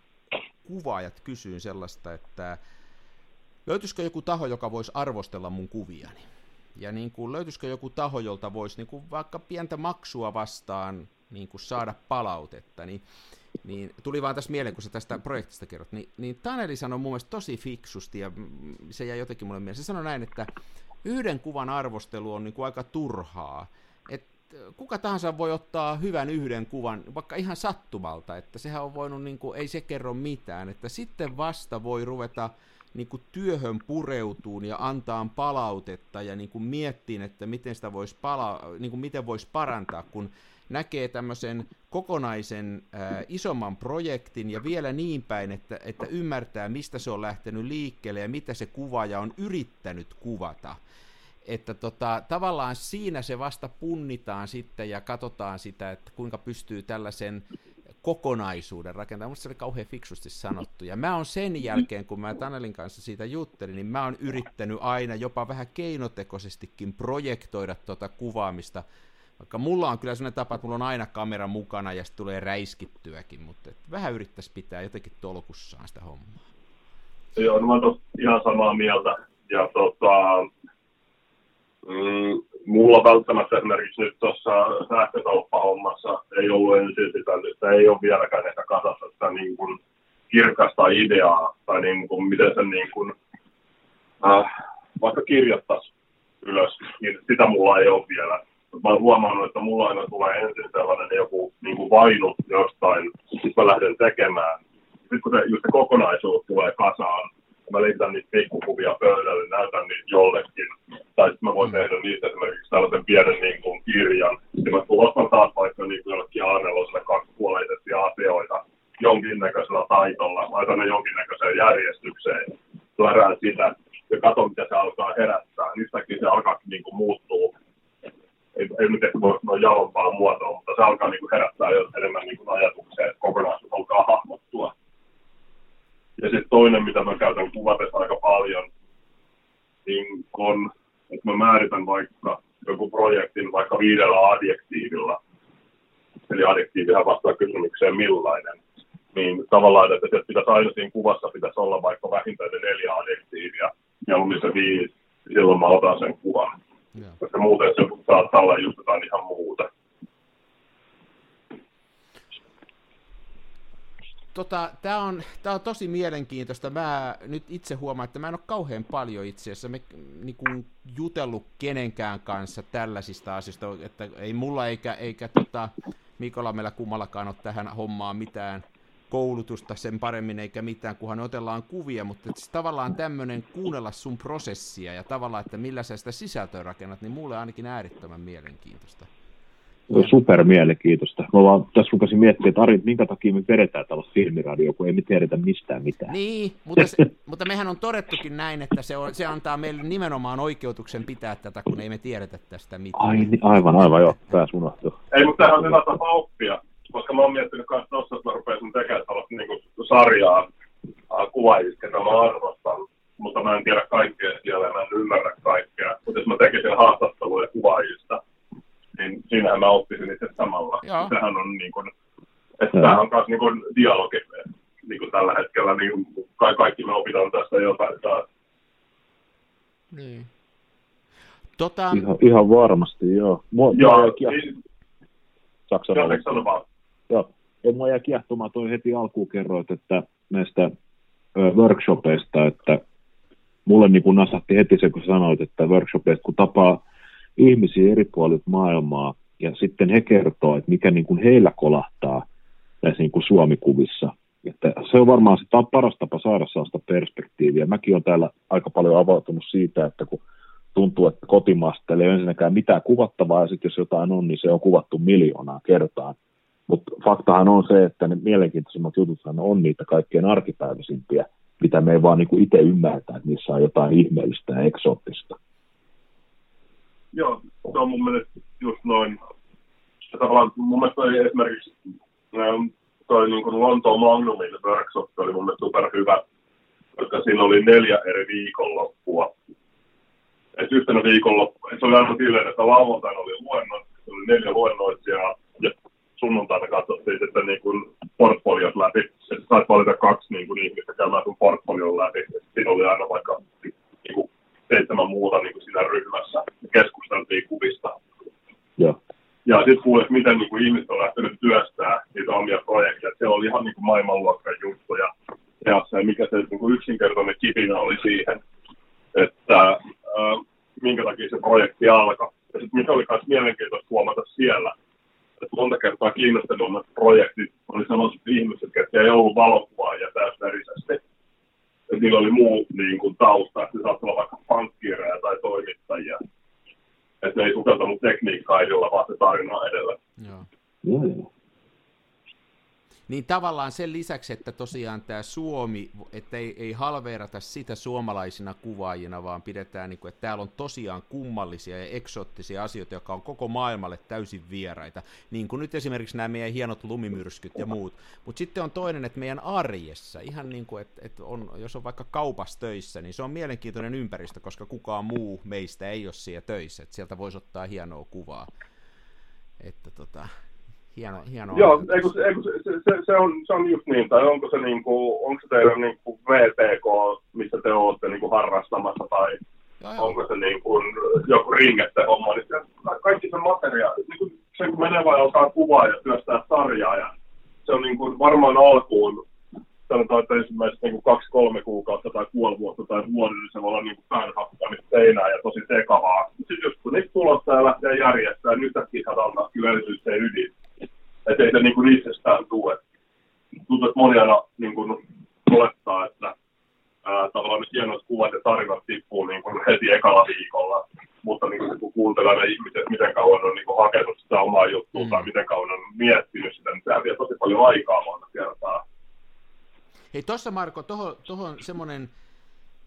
kuvaajat kysyin sellaista, että löytyisikö joku taho, joka voisi arvostella mun kuviani? Ja niin kuin, löytyisikö joku taho, jolta voisi niin kuin vaikka pientä maksua vastaan niin kuin saada palautetta, niin niin tuli vaan tässä mieleen, kun sä tästä projektista kerrot, niin, niin Taneli sanoi mun mielestä tosi fiksusti, ja se jäi jotenkin mulle mieleen. Se sanoi näin, että yhden kuvan arvostelu on niin kuin aika turhaa. Et kuka tahansa voi ottaa hyvän yhden kuvan, vaikka ihan sattumalta, että sehän on voinut, niin kuin, ei se kerro mitään, että sitten vasta voi ruveta niin kuin työhön pureutuu ja antaa palautetta ja niin kuin miettii, että miten sitä voisi, pala- niin kuin miten voisi parantaa, kun näkee tämmöisen kokonaisen äh, isomman projektin ja vielä niin päin, että, että ymmärtää, mistä se on lähtenyt liikkeelle ja mitä se kuvaaja on yrittänyt kuvata. Että tota, tavallaan siinä se vasta punnitaan sitten ja katsotaan sitä, että kuinka pystyy tällaisen kokonaisuuden rakentamaan. Minusta se oli kauhean fiksusti sanottu. Ja mä oon sen jälkeen, kun mä Tanelin kanssa siitä juttelin, niin mä oon yrittänyt aina jopa vähän keinotekoisestikin projektoida tuota kuvaamista vaikka mulla on kyllä sellainen tapa, että mulla on aina kamera mukana ja sitten tulee räiskittyäkin, mutta et vähän yrittäisi pitää jotenkin tolkussaan sitä hommaa. Joo, no mä oon ihan samaa mieltä. Ja tota, mm, mulla välttämättä esimerkiksi nyt tuossa sähkökauppahommassa ei ollut ensin sitä, että ei ole vieläkään ehkä kasassa sitä niin kuin kirkasta ideaa, tai niin kuin, miten se niin kuin, äh, vaikka kirjoittaisi ylös, niin sitä mulla ei ole vielä mä oon huomannut, että mulla aina tulee ensin sellainen joku niin kuin vainu jostain, sitten mä lähden tekemään. Sitten kun se, just se kokonaisuus tulee kasaan, mä leitän niitä pikkukuvia pöydälle, näytän niitä jollekin. Tai sitten mä voin tehdä niistä esimerkiksi tällaisen pienen niin kuin, kirjan. Ja mä tulostan taas vaikka niin kuin jollekin A4 kaksipuoleisesti asioita jonkinnäköisellä taitolla, laitan ne jonkinnäköiseen järjestykseen, plärään sitä ja katson, mitä se alkaa herättää. Yhtäkkiä se alkaa niin kuin, muuttuu ei, ei ehkä voi sanoa jalompaa muotoa, mutta se alkaa niin kuin herättää jo enemmän niin kuin ajatuksia, että kokonaisuus alkaa hahmottua. Ja sitten toinen, mitä mä käytän kuvatessa aika paljon, niin on, että mä määritän vaikka joku projektin vaikka viidellä adjektiivilla. Eli adjektiivihan vastaa kysymykseen millainen. Niin tavallaan, että se pitäisi aina siinä kuvassa pitäisi olla vaikka vähintään neljä adjektiivia, mieluummin se viisi, silloin mä otan sen kuvan. Joo. Koska muuten se saattaa olla just jotain ihan muuta. Tota, tämä on, tää on tosi mielenkiintoista. Mä nyt itse huomaan, että mä en ole kauhean paljon itse asiassa me, niin kuin, jutellut kenenkään kanssa tällaisista asioista, että ei mulla eikä, eikä tota, Mikolla meillä kummallakaan ole tähän hommaan mitään koulutusta sen paremmin eikä mitään, kunhan otellaan kuvia, mutta että tavallaan tämmöinen kuunnella sun prosessia ja tavallaan, että millä sä sitä sisältöä rakennat, niin mulle ainakin äärettömän mielenkiintoista. Super mielenkiintoista. Mä vaan tässä rukasin miettiä, että Ari, minkä takia me vedetään tällaista filmiradio, kun ei me tiedetä mistään mitään. Niin, mutta, se, mutta mehän on todettukin näin, että se, on, se antaa meille nimenomaan oikeutuksen pitää tätä, kun ei me tiedetä tästä mitään. Ai, niin, aivan, aivan, joo, pääs unohtuu. Ei, mutta tämähän on hyvä tapa oppia koska mä oon miettinyt myös tuossa, että mä rupesin tekemään tällaista niin sarjaa äh, kuvaajista, ketä mä arvostan, mutta mä en tiedä kaikkea siellä, mä en ymmärrä kaikkea. Mutta jos mä tekisin haastatteluja kuvaajista, niin siinähän mä oppisin itse samalla. Joo. Sehän on niin kuin, että tämähän on myös niin kuin dialogi niin kuin tällä hetkellä, niin kai kaikki me opitaan tästä jotain taas. Niin. Tota... Ihan, ihan varmasti, joo. Mua, joo, mua niin, Saksan Joo, ja mua jäi kiehtomaan toi heti alkuun kerroit, että näistä workshopeista, että mulle niin kuin nasahti heti se, kun sanoit, että workshopeista, kun tapaa ihmisiä eri puolilta maailmaa, ja sitten he kertoo, että mikä niin kuin heillä kolahtaa näissä niin kuin Suomikuvissa. Että se on varmaan se paras tapa saada sellaista perspektiiviä. Mäkin olen täällä aika paljon avautunut siitä, että kun tuntuu, että kotimaasta ei ole ensinnäkään mitään kuvattavaa, ja sitten jos jotain on, niin se on kuvattu miljoonaa kertaa. Mutta faktahan on se, että ne mielenkiintoisimmat jututhan on niitä kaikkein arkipäiväisimpiä, mitä me ei vaan niinku itse ymmärtää, että niissä on jotain ihmeellistä ja eksoottista. Joo, se on mun mielestä just noin. Ja tavallaan mun mielestä toi esimerkiksi toi niin kuin Lontoon Magnumin workshop oli mun mielestä super hyvä, koska siinä oli neljä eri viikonloppua. Et yhtenä viikonloppuna, se oli aina silleen, että lauantaina oli luennot, se oli neljä luennoitsijaa, ja sunnuntaina katsottiin sitten niin kuin portfoliot läpi. Että sait valita kaksi niin kuin ihmistä käymään sun portfolion läpi. Ja siinä oli aina vaikka niin kuin seitsemän muuta niin kuin siinä ryhmässä. Ja keskusteltiin kuvista. Ja, ja sitten kuulet, miten niin kuin ihmiset on lähtenyt työstää niitä omia projekteja. Se oli ihan niin kuin maailmanluokkan juttuja. Ja se, mikä se niin kuin yksinkertainen kipinä oli siihen, että äh, minkä takia se projekti alkoi. Ja sitten mikä oli myös mielenkiintoista huomata siellä, että monta kertaa kiinnostavimmat projektit oli sellaiset ihmiset, jotka ei ollut valokuvaajia täysverisesti. niillä oli muu niin kuin, tausta, että saattoi olla vaikka pankkiireja tai toimittajia. Että ne ei sukeltanut tekniikkaa edellä, vaan se tarina edellä. Joo. Joo. Niin tavallaan sen lisäksi, että tosiaan tämä Suomi, että ei, ei halveerata sitä suomalaisina kuvaajina, vaan pidetään, niin kuin, että täällä on tosiaan kummallisia ja eksoottisia asioita, jotka on koko maailmalle täysin vieraita. Niin kuin nyt esimerkiksi nämä meidän hienot lumimyrskyt ja muut. Mutta sitten on toinen, että meidän arjessa, ihan niin kuin, että, että on, jos on vaikka kaupassa töissä, niin se on mielenkiintoinen ympäristö, koska kukaan muu meistä ei ole siellä töissä. Että sieltä voisi ottaa hienoa kuvaa. Että tota, hieno, hieno Joo, eikö, eikö, se, se, se, on, se on just niin, tai onko se, niin kuin, onko se teidän niin kuin VTK, missä te olette niin kuin harrastamassa, tai joo, joo. onko se niin kuin joku ringette homma, niin se, kaikki se materiaali, niin kuin se kun menee vai alkaa kuvaa ja työstää sarjaa, ja se on niin kuin varmaan alkuun, sanotaan, että ensimmäiset niin kuin kaksi-kolme kuukautta tai puoli vuotta tai vuoden, niin se voi olla niin kuin päänhakkaamista seinää ja tosi sekavaa. Sitten just kun niitä tulostaa ja lähtee järjestämään, niin yhtäkkiä saadaan alkaa kyllä erityisesti ydin. Että ei se niin kuin itsestään tule. Tuntuu, että moni aina niin kuin olettaa, että ää, tavallaan ne hienot kuvat ja tarinat tippuu niin kuin heti ekalla viikolla. Mutta niin kuin, kun kuuntelee ne ihmiset, miten kauan on niin kuin hakenut sitä omaa juttua Mm. tai miten kauan on miettinyt sitä, niin sehän vie tosi paljon aikaa monta kertaa. Hei, tuossa Marko, tuohon toho semmoinen,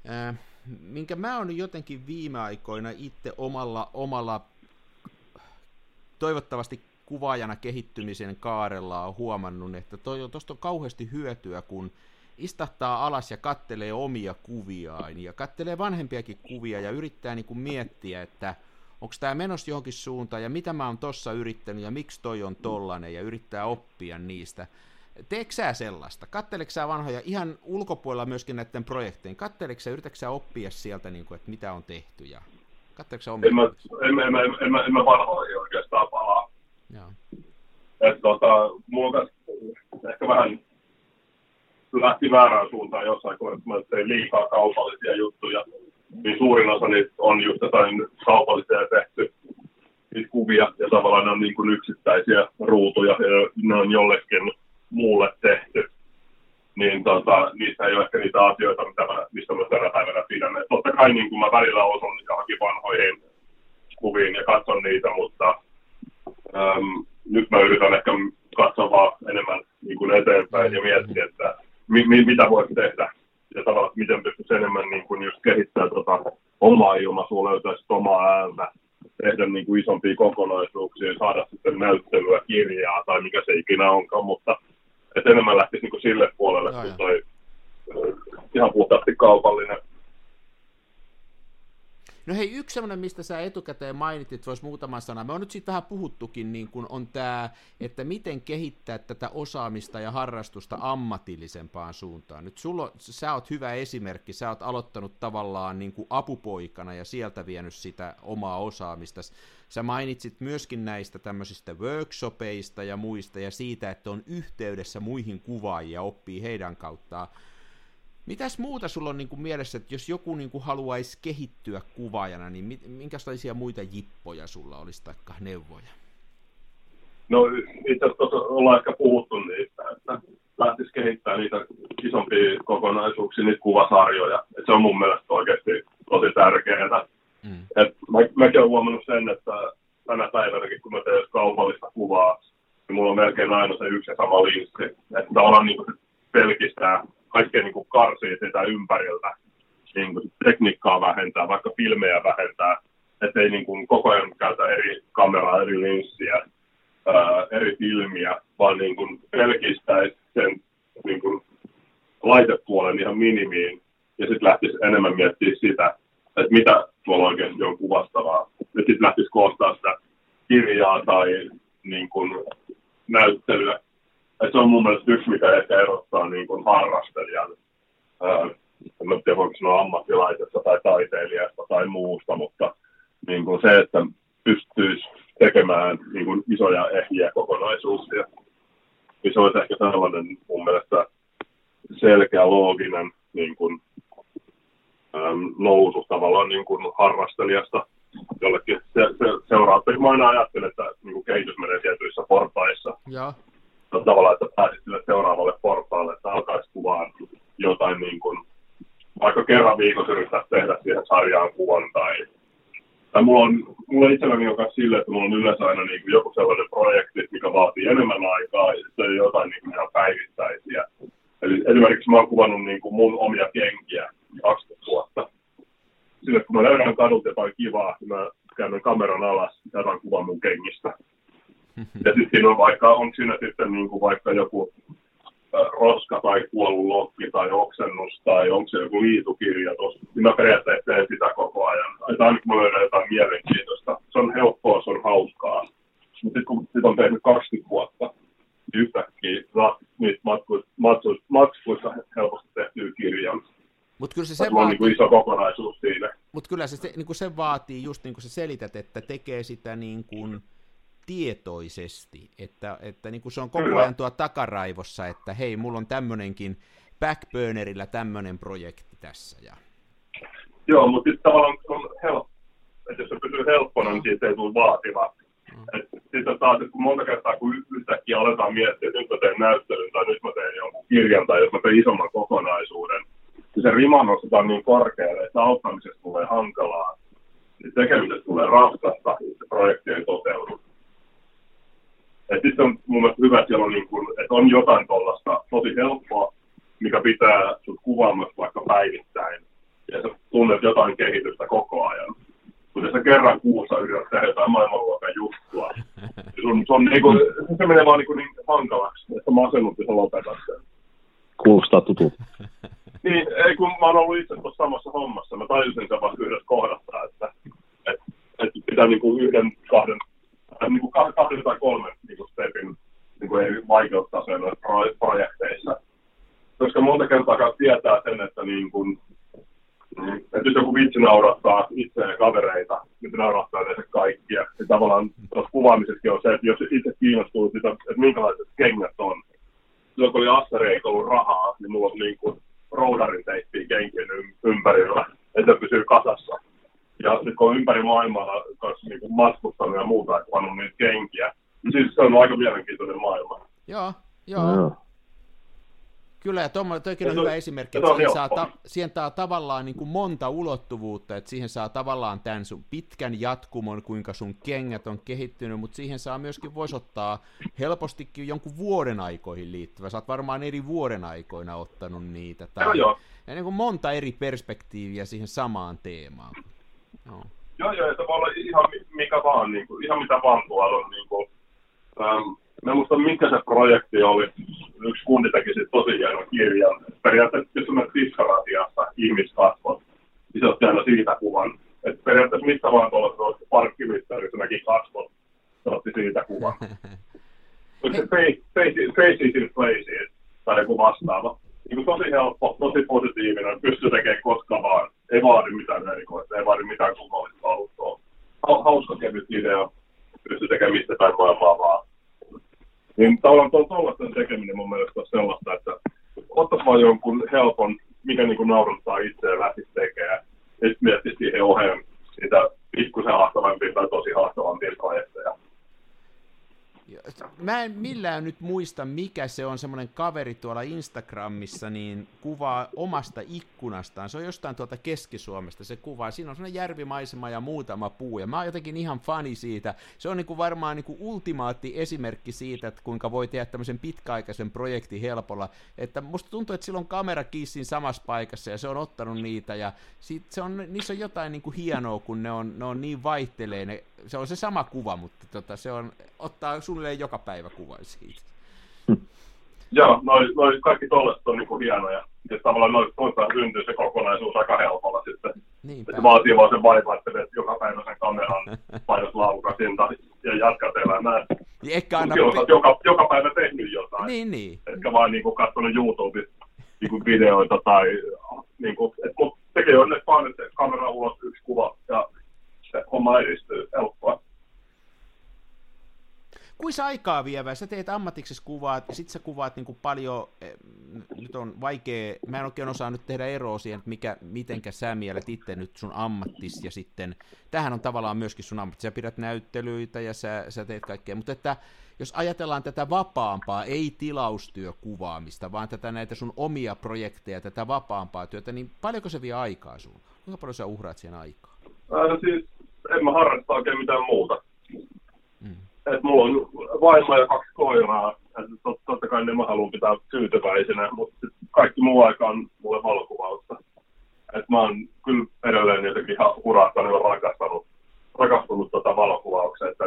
äh, minkä mä oon jotenkin viime aikoina itse omalla, omalla toivottavasti kuvaajana kehittymisen kaarella on huomannut, että tuosta on kauheasti hyötyä, kun istahtaa alas ja kattelee omia kuviaan ja kattelee vanhempiakin kuvia ja yrittää niin kuin miettiä, että onko tämä menossa johonkin suuntaan ja mitä mä oon tossa yrittänyt ja miksi toi on tollanen ja yrittää oppia niistä. Teekö sä sellaista? Katteleeko sä vanhoja ihan ulkopuolella myöskin näiden projektejen? Katteleeko sä, yritätkö sä oppia sieltä, niin kuin, että mitä on tehty ja katteleeko sä omia? En mä, en, mä- en, mä- en, mä- en mä vanhoihin oikeastaan palaa. Joo. että tota, mulla ehkä vähän lähti väärään suuntaan jossain kohdassa, kun mä tein liikaa kaupallisia juttuja, niin suurin osa niistä on just jotain kaupallisia tehty niitä kuvia, ja tavallaan ne on niin kuin yksittäisiä ruutuja, ja ne on jollekin muulle tehty. Niin tota, niistä ei ole ehkä niitä asioita, mitä mä, mistä mä tänä päivänä pidän. Et totta kai niin kuin mä välillä osun johonkin vanhoihin kuviin ja katson niitä, mutta äm, nyt mä yritän ehkä katsoa vaan enemmän niin kuin eteenpäin ja miettiä, että mi, mi, mitä voisi tehdä ja tavallaan miten pystyisi enemmän niin kuin just kehittää tota omaa ilmaisua, löytää omaa ääntä, tehdä niin kuin isompia kokonaisuuksia saada sitten näyttelyä, kirjaa tai mikä se ikinä onkaan, mutta että enemmän lähtisi niin kuin sille puolelle, Joo, kun toi ihan puhtaasti kaupallinen. No hei, yksi semmoinen, mistä sä etukäteen mainitit, voisi muutama sana. Me on nyt siitä vähän puhuttukin, niin kun on tämä, että miten kehittää tätä osaamista ja harrastusta ammatillisempaan suuntaan. Nyt sulla, sä oot hyvä esimerkki, sä oot aloittanut tavallaan niin kuin apupoikana ja sieltä vienyt sitä omaa osaamista. Sä mainitsit myöskin näistä tämmöisistä workshopeista ja muista ja siitä, että on yhteydessä muihin kuvaajia ja oppii heidän kauttaan. Mitäs muuta sulla on niin kuin mielessä, että jos joku niin kuin haluaisi kehittyä kuvaajana, niin mit, minkälaisia muita jippoja sulla olisi taikka neuvoja? No itse asiassa tuossa ollaan ehkä puhuttu niistä, että lähtisi kehittämään niitä isompia kokonaisuuksia, niitä kuvasarjoja. Et se on mun mielestä oikeasti tosi tärkeää. Mm. Et mä, mäkin olen huomannut sen, että tänä päivänäkin, kun mä teen kaupallista kuvaa, niin mulla on melkein aina se yksi ja sama linssi. Että tavallaan niin se pelkistää kaikkea niin karsii sitä ympäriltä. Niin kuin tekniikkaa vähentää, vaikka filmejä vähentää. Että ei niin kuin koko ajan käytä eri kameraa, eri linssiä, ää, eri filmiä, vaan niin kuin pelkistäisi sen niin kuin laitepuolen ihan minimiin ja sitten lähtisi enemmän miettiä sitä, että mitä tuolla oikeasti on kuvastavaa. Ja sitten lähtisi koostaa sitä kirjaa tai niin kuin, näyttelyä. Et se on mun mielestä yksi, mikä ehkä erottaa niin kuin harrastelijan, ää, en tiedä voiko sanoa ammattilaisesta tai taiteilijasta tai muusta, mutta niin kuin se, että pystyisi tekemään niin kuin isoja ehjiä kokonaisuuksia, niin se olisi ehkä sellainen mun mielestä selkeä, looginen niin kuin, äm, nousu tavallaan niin kuin harrastelijasta jollekin se, se, seuraavaksi. Mä aina ajattelen, että niin kuin kehitys menee tietyissä portaissa. Joo. Tavallaan, että pääsit sille seuraavalle portaalle, että alkaisi kuvaa jotain niin kuin kerran viikossa yrittää tehdä siihen sarjaan kuvan tai, tai mulla on, mulla itselläni on myös silleen, että mulla on yleensä aina niin kuin joku sellainen projekti, mikä vaatii enemmän aikaa ja sitten jotain niin kuin ihan päivittäisiä. Eli esimerkiksi mä oon kuvannut niin kuin mun omia kenkiä 20 vuotta. Sille kun mä löydän kadulta jotain kivaa, niin mä käännän kameran alas ja otan kuvan mun kengistä. Ja sitten on vaikka, on siinä sitten niin kuin vaikka joku roska tai kuollut lokki tai oksennus tai onko se joku liitukirja tuossa. Niin mä periaatteessa teen sitä koko ajan. Tai aina kun mä löydän jotain mielenkiintoista. Se on helppoa, se on hauskaa. Mutta sitten kun sit on tehnyt 20 vuotta, niin yhtäkkiä saat niitä matkuista, matkuista helposti tehtyä kirjan. Mutta kyllä se, se vaatii... niin iso kokonaisuus siinä. Mutta kyllä se, se, niin kuin se vaatii, just niin kuin sä selität, että tekee sitä niin kuin tietoisesti, että, että niin kuin se on koko ajan tuo takaraivossa, että hei, mulla on tämmöinenkin backburnerilla tämmöinen projekti tässä. Ja... Joo, mutta sitten tavallaan on helppo, että jos se pysyy helppona, niin siitä ei tule vaativa. Mm. Sitten taas, että kun monta kertaa, kun yhtäkkiä aletaan miettiä, että nyt mä teen näyttelyn tai nyt mä teen jonkun kirjan tai jos mä teen isomman kokonaisuuden, niin se rima nostetaan niin korkealle, että auttamisesta tulee hankalaa, niin tekemisestä tulee raskasta, niin se projekti ei toteudu. Et sitten on mun mielestä hyvä, että, siellä on, niin kun, että on jotain tuollaista tosi helppoa, mikä pitää sut kuvaamassa vaikka päivittäin. Ja sä tunnet jotain kehitystä koko ajan. Kun sä kerran kuussa yrität tehdä jotain maailmanluokan juttua, niin sun, se, on, niin kun, se menee vaan niin, niin hankalaksi, että masennut, jos lopetat sen. Kuulostaa tutulta. niin, ei kun mä oon ollut itse tuossa samassa hommassa, mä tajusin sen vasta yhdessä kohdassa, että, että, että pitää niin kuin yhden, kahden niin kuin kahden tai kolmen niin kuin stepin niin kuin eri vaikeustasoja projekteissa. Koska monta kertaa tietää sen, että, niin kuin, että jos joku vitsi naurattaa itseään kavereita, niin se naurattaa yleensä kaikkia. Ja tavallaan tuossa kuvaamisessakin on se, että jos itse kiinnostuu sitä, että minkälaiset kengät on. Silloin kun oli Assari ei ollut rahaa, niin mulla on niin kuin roudarin teippiä kenkien ympärillä, että pysyy kasassa ja sitten kun on ympäri maailmaa kanssa niin matkustanut ja muuta, että on niitä kenkiä, niin siis se on aika mielenkiintoinen maailma. Joo, joo. No. Kyllä, ja toikin on hyvä esimerkki, että siihen saa, ta, siihen saa tavallaan niin kuin monta ulottuvuutta, että siihen saa tavallaan tämän sun pitkän jatkumon, kuinka sun kengät on kehittynyt, mutta siihen saa myöskin, voisi ottaa helpostikin jonkun vuoden aikoihin liittyvä. Sä oot varmaan eri vuoden aikoina ottanut niitä. Tai, joo, joo. Ja niin kuin monta eri perspektiiviä siihen samaan teemaan. No. Joo, joo, että voi olla ihan mikä vaan, niin kuin, ihan mitä vaan tuolla on. Niin kuin, ähm, mä muista, mikä se projekti oli. Yksi kundi teki sitten tosi hienon kirjan. Periaatteessa, jos on tiskaratiasta ihmiskasvot, niin se otti aina siitä kuvan. Et periaatteessa mistä vaan tuolla parkkimittarissä näki kasvot, se otti siitä kuvan. se faces in places tai joku vastaava. Niin tosi helppo, tosi positiivinen, pystyy tekemään koska vaan ei vaadi mitään erikoista, ei vaadi mitään kummallista autoa. Hauska kevyt idea, pysty tekemään mistä päin maailmaa vaan. Niin tavallaan tuo tuollaisten tekeminen mun mielestä on sellaista, että ottaisi vaan jonkun helpon, mikä niin kuin naurattaa itseään lähti tekemään. Sitten miettisi siihen oheen sitä pikkusen haastavampia tai tosi haastavampia projekteja. Mä en millään nyt muista, mikä se on semmoinen kaveri tuolla Instagramissa, niin kuvaa omasta ikkunastaan. Se on jostain tuolta Keski-Suomesta se kuvaa. Siinä on semmoinen järvimaisema ja muutama puu, ja mä oon jotenkin ihan fani siitä. Se on niin kuin varmaan niin kuin ultimaatti esimerkki siitä, että kuinka voi tehdä tämmöisen pitkäaikaisen projektin helpolla. Että musta tuntuu, että silloin kamera kiissin samassa paikassa, ja se on ottanut niitä, ja sit se on, niissä on jotain niin kuin hienoa, kun ne on, ne on niin vaihtelee. Ne, se on se sama kuva, mutta tota, se on, ottaa suunnilleen joka päivä kuvan siitä. Joo, noi, noi kaikki tollaiset on niinku hienoja. Ja tavallaan noista syntyy se kokonaisuus aika helpolla sitten. Niinpä. Se vaatii vaan sen vaivan, että vet joka päivä sen kameran, painat laukasin ja jatkat elämää. Niin ehkä aina... Olet joka, joka päivä tehnyt jotain. Niin, niin. Etkä vaan niinku katsonut YouTubesta niinku videoita tai niinku, et, mut tekee onneksi vaan, että kamera ulos yksi kuva ja se homma edistyy helppoa. kuinka aikaa vievää? Sä teet ammatiksesi kuvaat, ja sit sä kuvaat niin kuin paljon, eh, nyt on vaikea, mä en oikein osaa nyt tehdä eroa siihen, että mikä, mitenkä sä mielet itse nyt sun ammattis, ja sitten, tähän on tavallaan myöskin sun ammatti, sä pidät näyttelyitä, ja sä, sä teet kaikkea, mutta että jos ajatellaan tätä vapaampaa, ei tilaustyökuvaamista, vaan tätä näitä sun omia projekteja, tätä vapaampaa työtä, niin paljonko se vie aikaa sulla? Kuinka paljon sä uhraat siihen aikaa? Ää, siis en mä harrasta oikein mitään muuta. Mm. Et mulla on vaimo ja kaksi koiraa, että tot, totta kai ne mä haluan pitää tyytyväisenä, mutta kaikki muu aika on mulle valokuvausta. Et mä oon kyllä edelleen jotenkin ihan hurahtanut ja rakastanut, rakastunut tota valokuvaukseen, että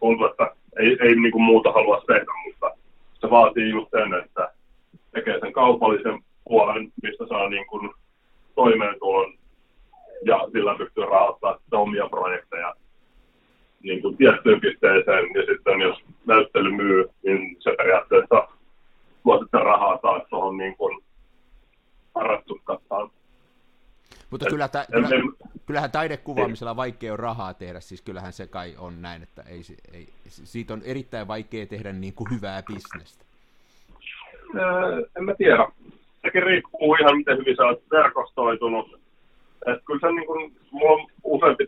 tuntuu, että ei, ei niin kuin muuta halua se vaatii just sen, että tekee sen kaupallisen puolen, mistä saa niin kuin toimeentulon ja sillä pystyy rahoittamaan omia projekteja niin kuin tiettyyn pisteeseen, ja sitten jos näyttely myy, niin se periaatteessa tuo sitten rahaa taas tuohon niin kuin harrastuskattaan. Mutta kyllä, ta- kyllä, kyllähän taidekuvaamisella vaikea on rahaa tehdä, siis kyllähän se kai on näin, että ei, ei, siitä on erittäin vaikea tehdä niin kuin hyvää bisnestä. Öö, en mä tiedä. Sekin riippuu ihan miten hyvin sä oot verkostoitunut. Et kyllä se niin kuin, mulla on useampi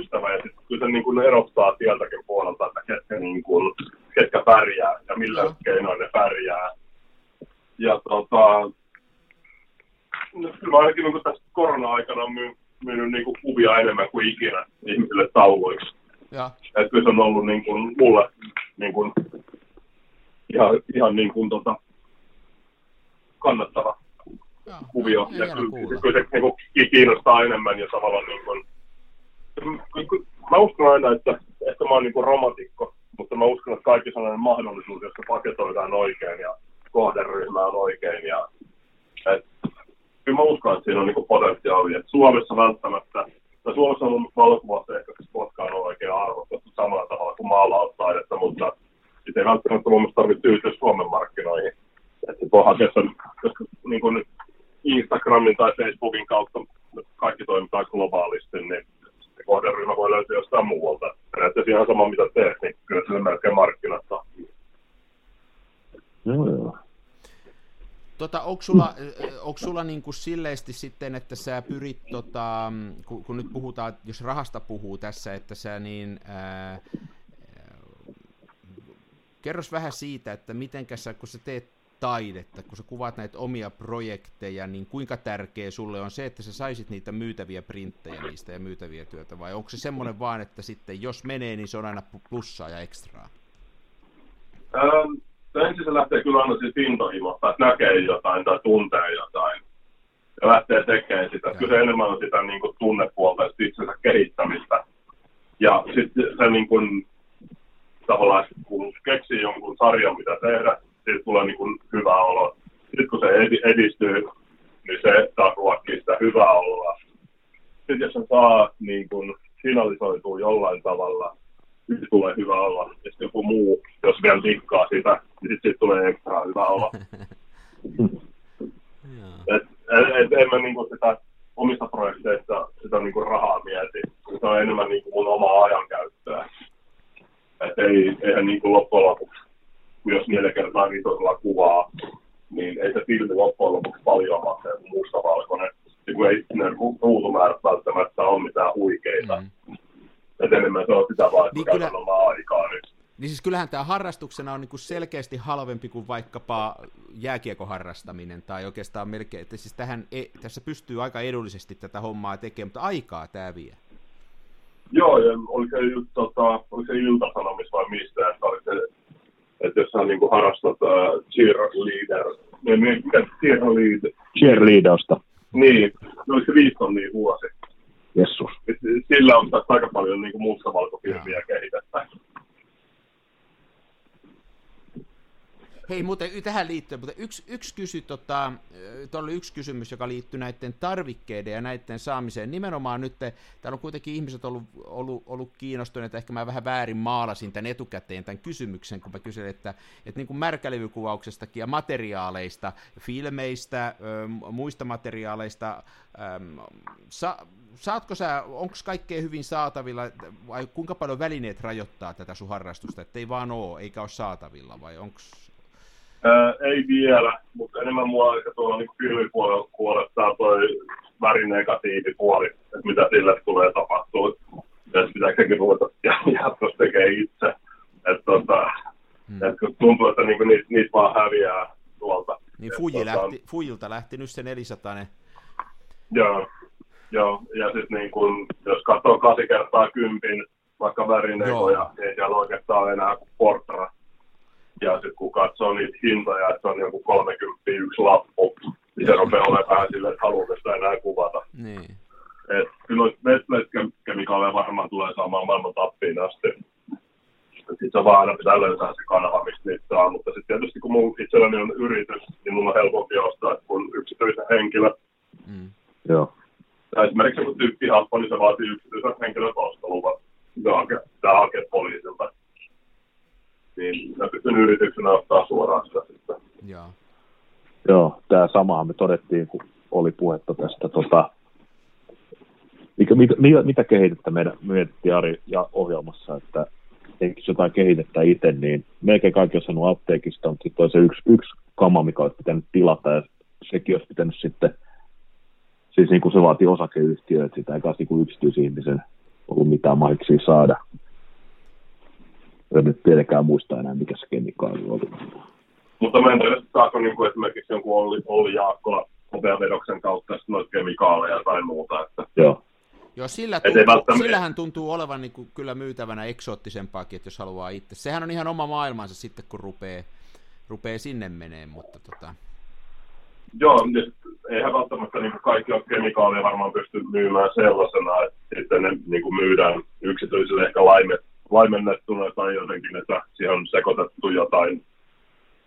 ystävä ja sit kyllä se niin kuin erottaa sieltäkin puolelta, että ketkä, niin kuin, ketkä pärjää ja millä no. keinoin ne pärjää. Ja tota, kyllä mä ainakin niin tässä korona-aikana myyn, myynyt niin kuin kuvia enemmän kuin ikinä ihmisille tauluiksi. Ja. Et kyllä se on ollut niin kuin, mulle niin kuin, ihan, ihan niin kuin, tota, kannattava ja, kuvio. Ja, ja kyllä, kyllä se niin kuin, kiinnostaa enemmän ja tavallaan niin kuin, mä uskon aina, että ehkä mä oon niin kuin romantikko, mutta mä uskon, että kaikki sellainen mahdollisuus, jos se paketoidaan oikein ja kohderyhmä on oikein ja et, kyllä mä uskon, että siinä on niin potentiaalia. Et Suomessa välttämättä, tai Suomessa on valokuvassa ehkä koskaan ole oikein arvostettu samalla tavalla kuin maalaustaidetta, mutta sitten ei välttämättä mun mielestä tarvitse tyytyä Suomen markkinoihin. Että voi hakea sen, koska niin kuin Instagramin tai Facebookin kautta kaikki toimitaan globaalisti, niin se kohderyhmä voi löytyä jostain muualta. Periaatteessa ihan sama mitä teet, niin kyllä se melkein markkinasta. Joo, joo. Tota, onko sulla, onko sulla niin kuin silleesti sitten, että sä pyrit, tota, kun, kun nyt puhutaan, jos rahasta puhuu tässä, että sä niin, ää, kerros vähän siitä, että miten sä, kun sä teet taidetta, kun sä kuvaat näitä omia projekteja, niin kuinka tärkeä sulle on se, että sä saisit niitä myytäviä printtejä niistä ja myytäviä työtä, vai onko se semmoinen vaan, että sitten jos menee, niin se on aina plussaa ja ekstraa? Ähm ensin se lähtee kyllä aina siitä intohimosta, että näkee jotain tai tuntee jotain ja lähtee tekemään sitä. Kyllä se enemmän on sitä niin kuin, tunnepuolta ja itsensä kehittämistä. Ja sitten se niin kuin, tavallaan, kun keksii jonkun sarjan, mitä tehdä, siitä tulee niin kuin, hyvä olo. Sitten kun se edistyy, niin se taas ruokkii sitä hyvää oloa. Sitten jos se saa niin kuin, finalisoituu jollain tavalla, sitten tulee hyvä olla. Ja sitten joku muu, jos vielä tikkaa sitä, niin sitten sit tulee ekstra hyvä olla. et, et, et, en mä niinku sitä omista projekteista sitä niinku rahaa mieti. Se on enemmän niinku mun omaa ajankäyttöä. Et ei, eihän niinku loppujen lopuksi, jos neljä kertaa viitosella kuvaa, niin ei se filmi loppujen lopuksi paljon maksaa kuin mustavalkoinen. Ja kun ei ne ruutumäärät välttämättä ole mitään huikeita. Mm että enemmän se on sitä vaan, että niin kyllä, omaa aikaa nyt. Niin siis kyllähän tämä harrastuksena on niinku selkeästi halvempi kuin vaikkapa jääkiekoharrastaminen tai oikeastaan melkein, että siis tähän, e, tässä pystyy aika edullisesti tätä hommaa tekemään, mutta aikaa tämä vie. Joo, ja oli se, tota, oli se iltasanomis vai mistä, että, oli se, että jos sä niin harrastat uh, cheerleader, niin mikä cheerleader? Cheerleadausta. Niin, no se viisi tonnia vuosi. Jessus. Sillä on taas aika paljon niin mustavalkofilmiä kehitettä. Hei, muuten tähän liittyen, mutta yksi, yksi, kysy, tota, oli yksi kysymys, joka liittyy näiden tarvikkeiden ja näiden saamiseen. Nimenomaan nyt, täällä on kuitenkin ihmiset ollut, ollut, ollut kiinnostuneita, ehkä mä vähän väärin maalasin tämän etukäteen tämän kysymyksen, kun mä kyselin, että, että niin kuin märkälevykuvauksestakin ja materiaaleista, filmeistä, muista materiaaleista, sa, saatko sä, onko kaikkea hyvin saatavilla, vai kuinka paljon välineet rajoittaa tätä sun harrastusta, että ei vaan oo, eikä ole saatavilla, vai onko ei vielä, mutta enemmän mua ehkä tuolla niin filmipuolella kuolettaa toi värinegatiivipuoli, että mitä sille tulee tapahtua. Ja pitää ehkä ruveta jatkossa tekee itse. Että tota, hmm. et tuntuu, että niinku niitä, niitä vaan häviää tuolta. Niin Fuji tota, lähti, Fujilta lähti nyt sen 400 Joo, joo. ja sitten niin kun, jos katsoo 8 kertaa kympin, vaikka värinekoja, niin ei siellä oikeastaan enää kuin portra ja sitten kun katsoo niitä hintoja, että on joku 30 yksi lappu, niin se rupeaa olemaan vähän silleen, että haluaako sitä enää kuvata. Niin. Et kyllä noita Nestlé-kemikaaleja varmaan tulee saamaan maailman tappiin asti. Sitten se vaan aina pitää löytää se kanava, mistä niitä saa. Mutta sitten tietysti kun mun itselläni on yritys, niin mun on helpompi ostaa kuin yksityisen henkilö. Mm. Joo. Ja esimerkiksi joku tyyppihappo, niin se vaatii yksityisen henkilön ostoluvan. Tämä hakee poliisilta niin mä pystyn yrityksenä ottaa suoraan sitä sitten. Joo. Joo, tämä samahan me todettiin, kun oli puhetta tästä, tota, mikä, mitä, mitä kehitettä meidän mietittiin Ari ja ohjelmassa, että eikö jotain kehitettä itse, niin melkein kaikki on sanonut apteekista, mutta sitten on se yksi, yksi kama, mikä olisi pitänyt tilata, ja sekin olisi pitänyt sitten, siis niin kuin se vaatii osakeyhtiö, että sitä ei kanssa niin yksityisihmisen ollut mitään mahiksi saada en nyt tietenkään muista enää, mikä se kemikaali oli. Mutta mä en tiedä, saako niin kuin esimerkiksi jonkun Olli, Olli Jaakkola hopeavedoksen kautta noita kemikaaleja tai muuta. Että... Joo. Joo, sillä tuntuu, välttämättä... sillähän tuntuu olevan niin kuin kyllä myytävänä eksoottisempaakin, että jos haluaa itse. Sehän on ihan oma maailmansa sitten, kun rupeaa, rupeaa sinne menee, mutta tota... Joo, niin eihän välttämättä niin kaikki on kemikaaleja varmaan pysty myymään sellaisena, että sitten ne niin kuin myydään yksityisille ehkä laimet, laimennettuna tai jotenkin, että siihen on sekoitettu jotain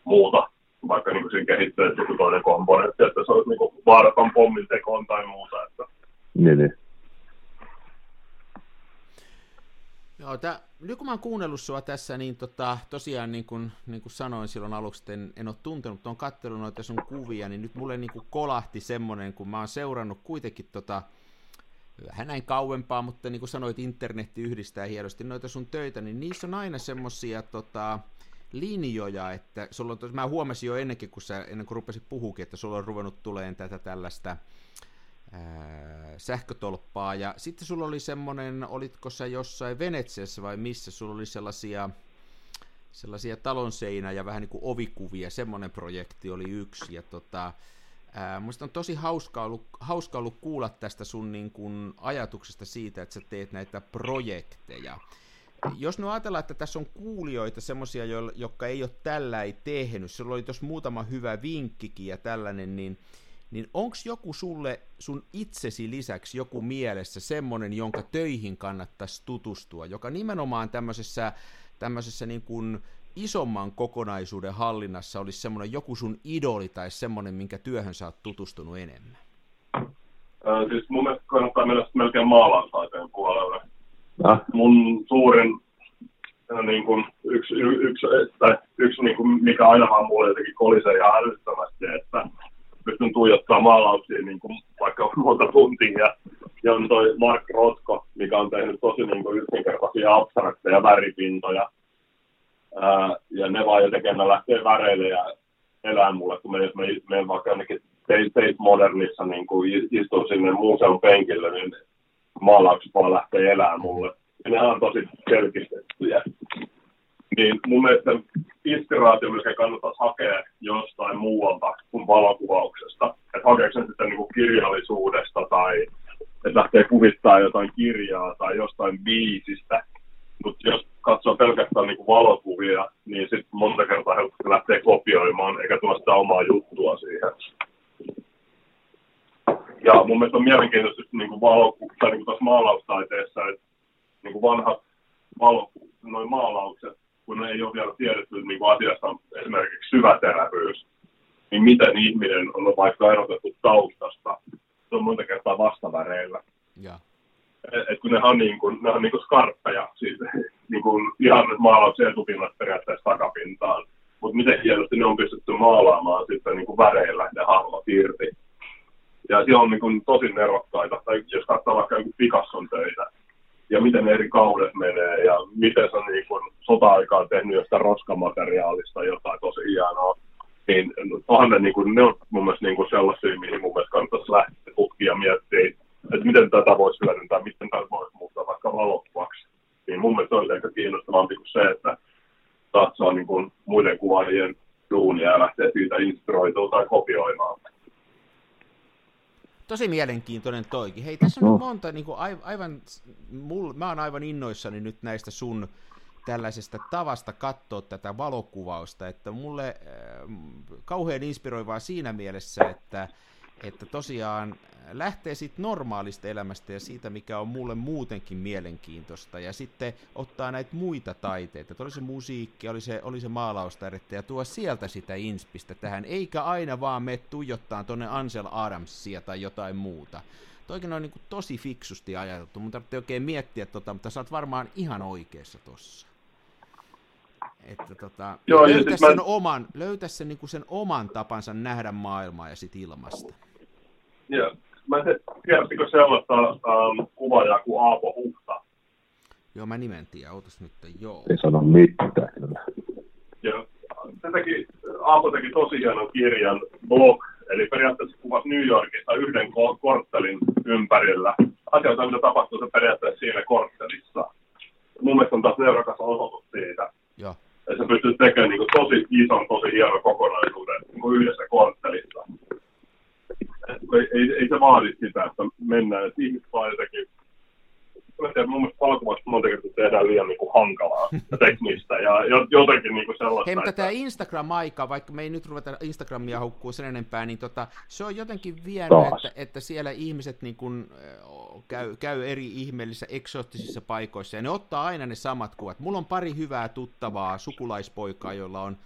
muuta, vaikka niin siinä kehitteet joku toinen komponentti, että se olisi niin vaaraton pommin tekoon tai muuta. Että... Niin, niin. Joo, tää, nyt kun mä oon kuunnellut sua tässä, niin tota, tosiaan niin kuin, niin kuin sanoin silloin aluksi, että en, en ole tuntenut, mutta on katsellut noita sun kuvia, niin nyt mulle niin kuin kolahti semmoinen, kun mä oon seurannut kuitenkin tota, vähän näin kauempaa, mutta niin kuin sanoit, internetti yhdistää hienosti noita sun töitä, niin niissä on aina semmosia tota, linjoja, että sulla on, mä huomasin jo ennenkin, kun sä, ennen kuin rupesit puhukin, että sulla on ruvennut tuleen tätä tällaista sähkötolppaa, ja sitten sulla oli semmoinen, olitko sä jossain Venetsiassa vai missä, sulla oli sellaisia sellaisia talonseinä ja vähän niin kuin ovikuvia, semmoinen projekti oli yksi, ja tota, Ää, musta on tosi hauska ollut, hauska ollut kuulla tästä sun niin kun, ajatuksesta siitä, että sä teet näitä projekteja. Jos nyt ajatellaan, että tässä on kuulijoita, semmoisia, jotka ei ole tällä ei tehnyt, sulla oli tuossa muutama hyvä vinkkikin ja tällainen, niin, niin onko joku sulle sun itsesi lisäksi joku mielessä semmoinen, jonka töihin kannattaisi tutustua, joka nimenomaan tämmöisessä, tämmöisessä niin kuin isomman kokonaisuuden hallinnassa olisi semmoinen joku sun idoli tai semmoinen, minkä työhön sä oot tutustunut enemmän? Äh, siis mun mielestä kannattaa mennä melkein maalaustaiteen puolelle. Ja. Mun suurin niin kuin, yksi, y, yksi, tai yksi niin kuin, mikä aina vaan mulle jotenkin kolisee ihan älyttömästi, että pystyn tuijottaa maalauksiin niin kuin, vaikka monta tuntia. Ja, ja on toi Mark Rotko, mikä on tehnyt tosi niin kuin, yksinkertaisia abstrakteja väripintoja Ää, ja ne vaan jotenkin lähtee väreille ja elää mulle, kun me, me, me vaikka ainakin Tate Modernissa niin kuin istuu sinne museon penkille, niin maalaukset vaan lähtee elämään mulle. Ja ne on tosi selkistettyjä. Niin mun mielestä inspiraatio mikä kannattaisi hakea jostain muualta kuin valokuvauksesta. Että hakeeko sen sitten niin kuin kirjallisuudesta tai että lähtee kuvittaa jotain kirjaa tai jostain biisistä. Mutta jos katsoo pelkästään niin kuin valokuvia, niin sitten monta kertaa helposti lähtee kopioimaan, eikä tuo sitä omaa juttua siihen. Ja mun mielestä on mielenkiintoista niin kuin valoku- tai niin kuin maalaustaiteessa, että niin kuin vanhat valoku- noin maalaukset, kun ei ole vielä tiedetty niin kuin asiasta esimerkiksi syväterävyys, niin miten ihminen on vaikka erotettu taustasta, se on monta kertaa vastaväreillä. Ja. Et, et kun ne on, niin kuin, ne on niin kuin skarppeja, siis niin kuin ihan maalauksen etupinnat periaatteessa takapintaan. Mutta miten hienosti ne on pystytty maalaamaan sitten niin kuin väreillä ne hahmot irti. Ja siellä on niin kuin tosi nerokkaita, tai jos katsoo vaikka joku Picasson töitä, ja miten ne eri kaudet menee, ja miten se on niin kuin sota-aikaan tehnyt jostain roskamateriaalista jotain tosi hienoa, niin onhan ne, niin kuin, ne on mun mielestä niin kuin sellaisia, mihin mun mielestä kannattaisi lähteä tutkia ja miettiä, että miten tätä voisi hyödyntää, miten tätä voisi muuttaa vaikka valokuvaksi. Niin mun mielestä olisi ehkä kiinnostavampi kuin se, että satsaa niin kuin muiden kuvaajien duunia ja lähtee siitä inspiroitua tai kopioimaan. Tosi mielenkiintoinen toikin. Hei, tässä on no. monta, niin kuin aivan, mul, mä oon aivan innoissani nyt näistä sun tällaisesta tavasta katsoa tätä valokuvausta, että mulle äh, kauhean inspiroivaa siinä mielessä, että että tosiaan lähtee siitä normaalista elämästä ja siitä, mikä on mulle muutenkin mielenkiintoista, ja sitten ottaa näitä muita taiteita, että oli se musiikki, oli se, oli se maalaustaidetta, ja tuo sieltä sitä inspistä tähän, eikä aina vaan me tuijottaa tuonne Ansel Adamsia tai jotain muuta. Toikin on niin kuin tosi fiksusti ajateltu, mutta tarvitsee oikein miettiä tota, mutta sä oot varmaan ihan oikeassa tossa. Että tota, Joo, löytä, sen mä... oman, löytä sen, niin kuin sen oman tapansa nähdä maailmaa ja sit ilmasta. Ja mä en tiedä, sellaista ähm, kuvaajaa kuin Aapo Huhta. Joo, mä nimen tiedän, ootas nyt, joo. Ei sano mitään. Ja se teki, Aapo teki tosi hienon kirjan Blog, eli periaatteessa kuvasi New Yorkista yhden korttelin ympärillä. Asioita, mitä tapahtuu se periaatteessa siinä korttelissa. Mun mielestä on taas neurokas osoitus siitä. Joo. Ja se pystyy tekemään niin kuin, tosi ison, tosi hienon kokonaisuuden niin kuin yhdessä korttelissa ei, ei, ei se vaadi sitä, että mennään, että ihmiset vaan jotenkin tiedän, mun mielestä valokuvasta monta kertaa tehdään liian niin kuin hankalaa ja teknistä ja jotenkin niin kuin sellaista. Hei, mutta että... tämä Instagram-aika, vaikka me ei nyt ruveta Instagramia hukkuu sen enempää, niin tota, se on jotenkin vienyt, että, että, siellä ihmiset niin kuin, käy, käy eri ihmeellisissä eksoottisissa paikoissa ja ne ottaa aina ne samat kuvat. Mulla on pari hyvää tuttavaa sukulaispoikaa, jolla on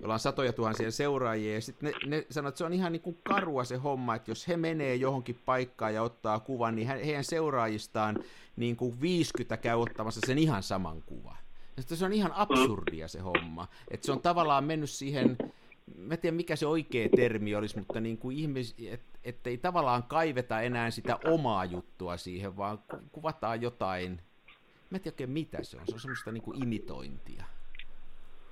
jolla on satoja tuhansia seuraajia, ja sitten ne, ne sanoo, että se on ihan niin kuin karua se homma, että jos he menee johonkin paikkaan ja ottaa kuvan, niin heidän seuraajistaan niin kuin 50 käy ottamassa sen ihan saman kuvan. Ja se on ihan absurdia se homma, että se on tavallaan mennyt siihen, mä en tiedä mikä se oikea termi olisi, mutta niin kuin ihmis, et, ettei tavallaan kaiveta enää sitä omaa juttua siihen, vaan kuvataan jotain, mä en tiedä oikein mitä se on, se on semmoista niin kuin imitointia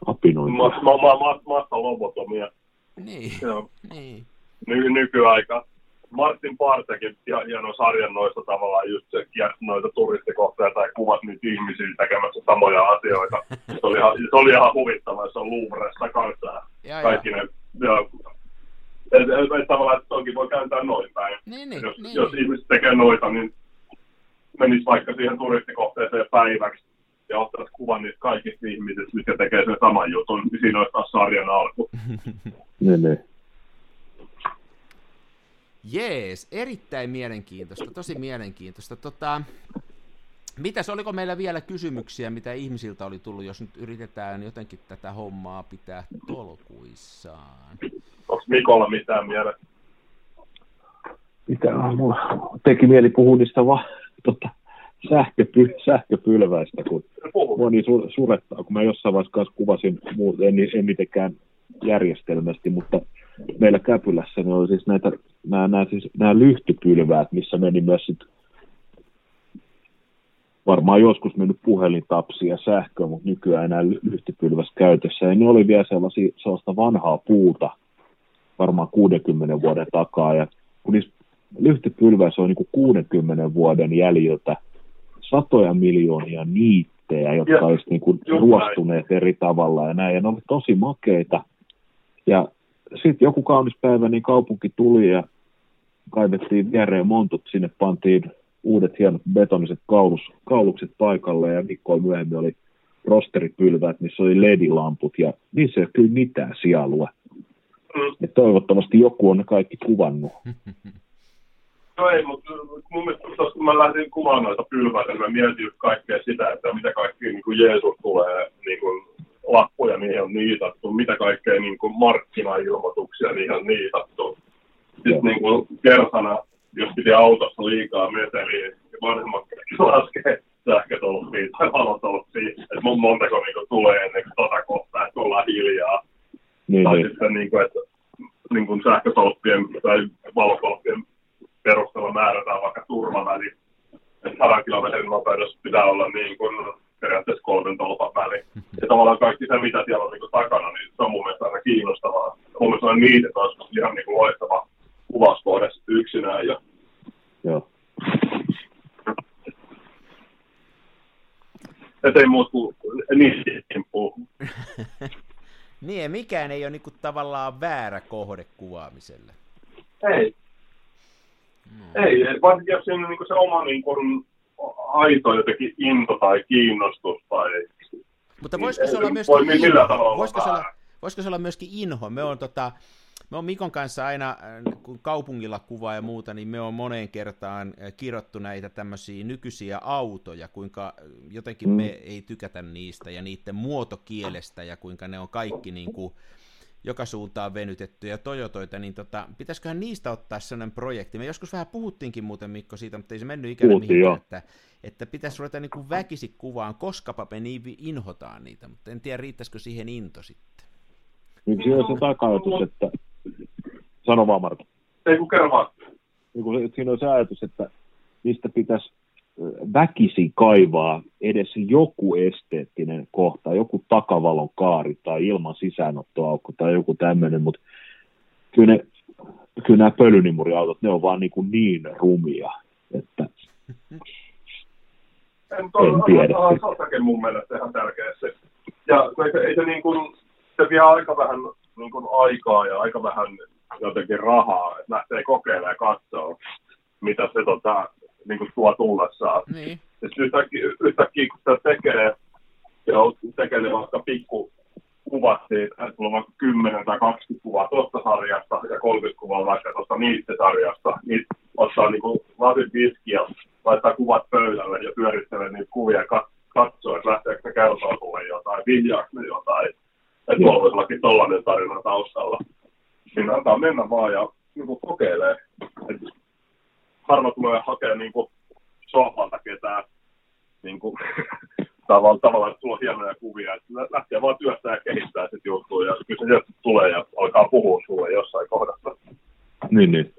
apinointia. Ma, ma, ma, ma, massa lobotomia. Niin, Joo. niin. Ny, nykyaika. Martin Partekin ja hieno sarjan noista tavallaan just se kiersi noita turistikohteita tai kuvat niitä ihmisiä tekemässä samoja asioita. se, oli ihan, se oli ihan huvittavaa, se on Louvressa kanssa. Ja, kaikki ja. ne, ja, et, et, et, tavallaan, että toki voi kääntää noin päin. Niin, niin, jos, niin. jos ihmiset tekee noita, niin menisi vaikka siihen turistikohteeseen päiväksi ja ottaisi kuvan niistä kaikista ihmisistä, mitkä tekee sen saman jutun, niin siinä olisi taas sarjan alku. ne, ne. Jees, erittäin mielenkiintoista, tosi mielenkiintoista. Tota, mitäs, oliko meillä vielä kysymyksiä, mitä ihmisiltä oli tullut, jos nyt yritetään jotenkin tätä hommaa pitää tolkuissaan? Onko Mikolla mitään mieltä? Mitä, mulla teki mieli puhua niistä vaan tota, sähköpy, sähköpylväistä, kun mua niin surettaa, kun mä jossain vaiheessa kuvasin, en, en mitenkään järjestelmästi, mutta meillä Käpylässä ne oli siis näitä, nämä, nämä, siis, nämä lyhtypylväät, missä meni myös sit varmaan joskus mennyt puhelintapsi ja sähkö, mutta nykyään enää lyhtypylväs käytössä. Ja ne oli vielä sellaisia, sellaista vanhaa puuta, varmaan 60 vuoden takaa. Ja kun niissä lyhtypylväissä on niin kuin 60 vuoden jäljiltä satoja miljoonia niittejä, jotka ja, olisi niin kuin ruostuneet eri tavalla ja näin, ja ne oli tosi makeita. Ja sitten joku kaunis päivä, niin kaupunki tuli ja kaivettiin viereen montut, sinne pantiin uudet hienot betoniset kaulus, kaulukset paikalle ja viikkoa myöhemmin oli rosteripylvät, missä oli ledilamput ja niissä ei ole kyllä mitään sielua. Mm. Ja toivottavasti joku on ne kaikki kuvannut. No ei, mutta mun mielestä kun mä lähdin kuvaamaan noita pylväitä, niin mä mietin just kaikkea sitä, että mitä kaikki niin kuin Jeesus tulee, niin kuin lappuja niihin on niitattu, mitä kaikkea niin kuin markkinailmoituksia niihin on niitattu. Sitten niin kuin kersana, jos piti autossa liikaa meteliä, niin vanhemmat laskee sähkötolppia tai valotolppia, että mun montako niin kuin tulee ennen kuin tota kohtaa, että ollaan hiljaa. Niin, tai niin. sitten, niin kuin, että niin kuin sähkötolppien tai valotolppien määrätään vaikka turvaväli, että 100 kilometrin nopeudessa pitää olla niin kuin periaatteessa kolmen tolpan väli. Ja tavallaan kaikki se, mitä siellä on niin kuin takana, niin se on mun mielestä aina kiinnostavaa. Mun mielestä on niitä taas ihan niin kuin loistava kuvauskohde yksinään. Ja... Joo. Et ei muut kuin niin, ja mikään ei ole niinku tavallaan väärä kohde kuvaamiselle. Ei. No. Ei, varsinkin jos siinä on niinku se oma niinku aito jotenkin into tai kiinnostus tai... Mutta voisiko se olla myöskin voi, inho? Voisiko se olla, voisiko se olla myöskin inho? Me on tota, me on Mikon kanssa aina, äh, kun kaupungilla kuvaa ja muuta, niin me on moneen kertaan äh, kirjoittu näitä tämmöisiä nykyisiä autoja, kuinka jotenkin me mm. ei tykätä niistä ja niiden muotokielestä ja kuinka ne on kaikki niin kuin joka suuntaan venytettyjä Toyotoita, niin tota, pitäisiköhän niistä ottaa sellainen projekti? Me joskus vähän puhuttiinkin muuten Mikko siitä, mutta ei se mennyt ikinä mihinkään, että, että pitäisi ruveta niin kuin väkisi kuvaan, koska me niin inhotaan niitä, mutta en tiedä riittäisikö siihen into sitten. Niin se on se takajatus, että Sano vaan, Marko. Ei kun kerro vaan. Niin siinä on se ajatus, että niistä pitäisi väkisi kaivaa edes joku esteettinen kohta, joku takavalon kaari tai ilman sisäänottoaukko tai joku tämmöinen, mutta kyllä, ne, kyllä nämä pölynimuriautot, ne on vaan niin, kuin niin rumia, että en, to, en tiedä. Se on mun mielestä ihan tärkeä se. Ja ei se, ei se, niin kuin, se vie aika vähän niin kuin aikaa ja aika vähän jotenkin rahaa, että lähtee kokeilemaan ja katsoa, mitä se tota, niin kuin tuo tullessaan. Niin. Ja yhtäkkiä, yhtäkkiä, kun sitä tekee, ja tekee vaikka pikku kuvat siitä, että sulla on vaikka 10 tai 20 kuvaa tuosta sarjasta ja 30 kuvaa vaikka tuosta niistä sarjasta, niin ottaa niin kuin lasin ja laittaa kuvat pöydälle ja pyörittelee niitä kuvia ja katsoo, että lähteekö se kertoa sulle jotain, vihjaako ne jotain. Että tuolla voisi tollainen tarina taustalla niin antaa mennä vaan ja niin kokeilee. Et harva tulee hakemaan niin kuin sohvalta ketään niin kuin, tavallaan, tavallaan, että sulla on hienoja kuvia, että lähtee vaan työstää ja kehittää sitten juttua ja kyllä se tulee ja alkaa puhua sulle jossain kohdassa. Niin, niin.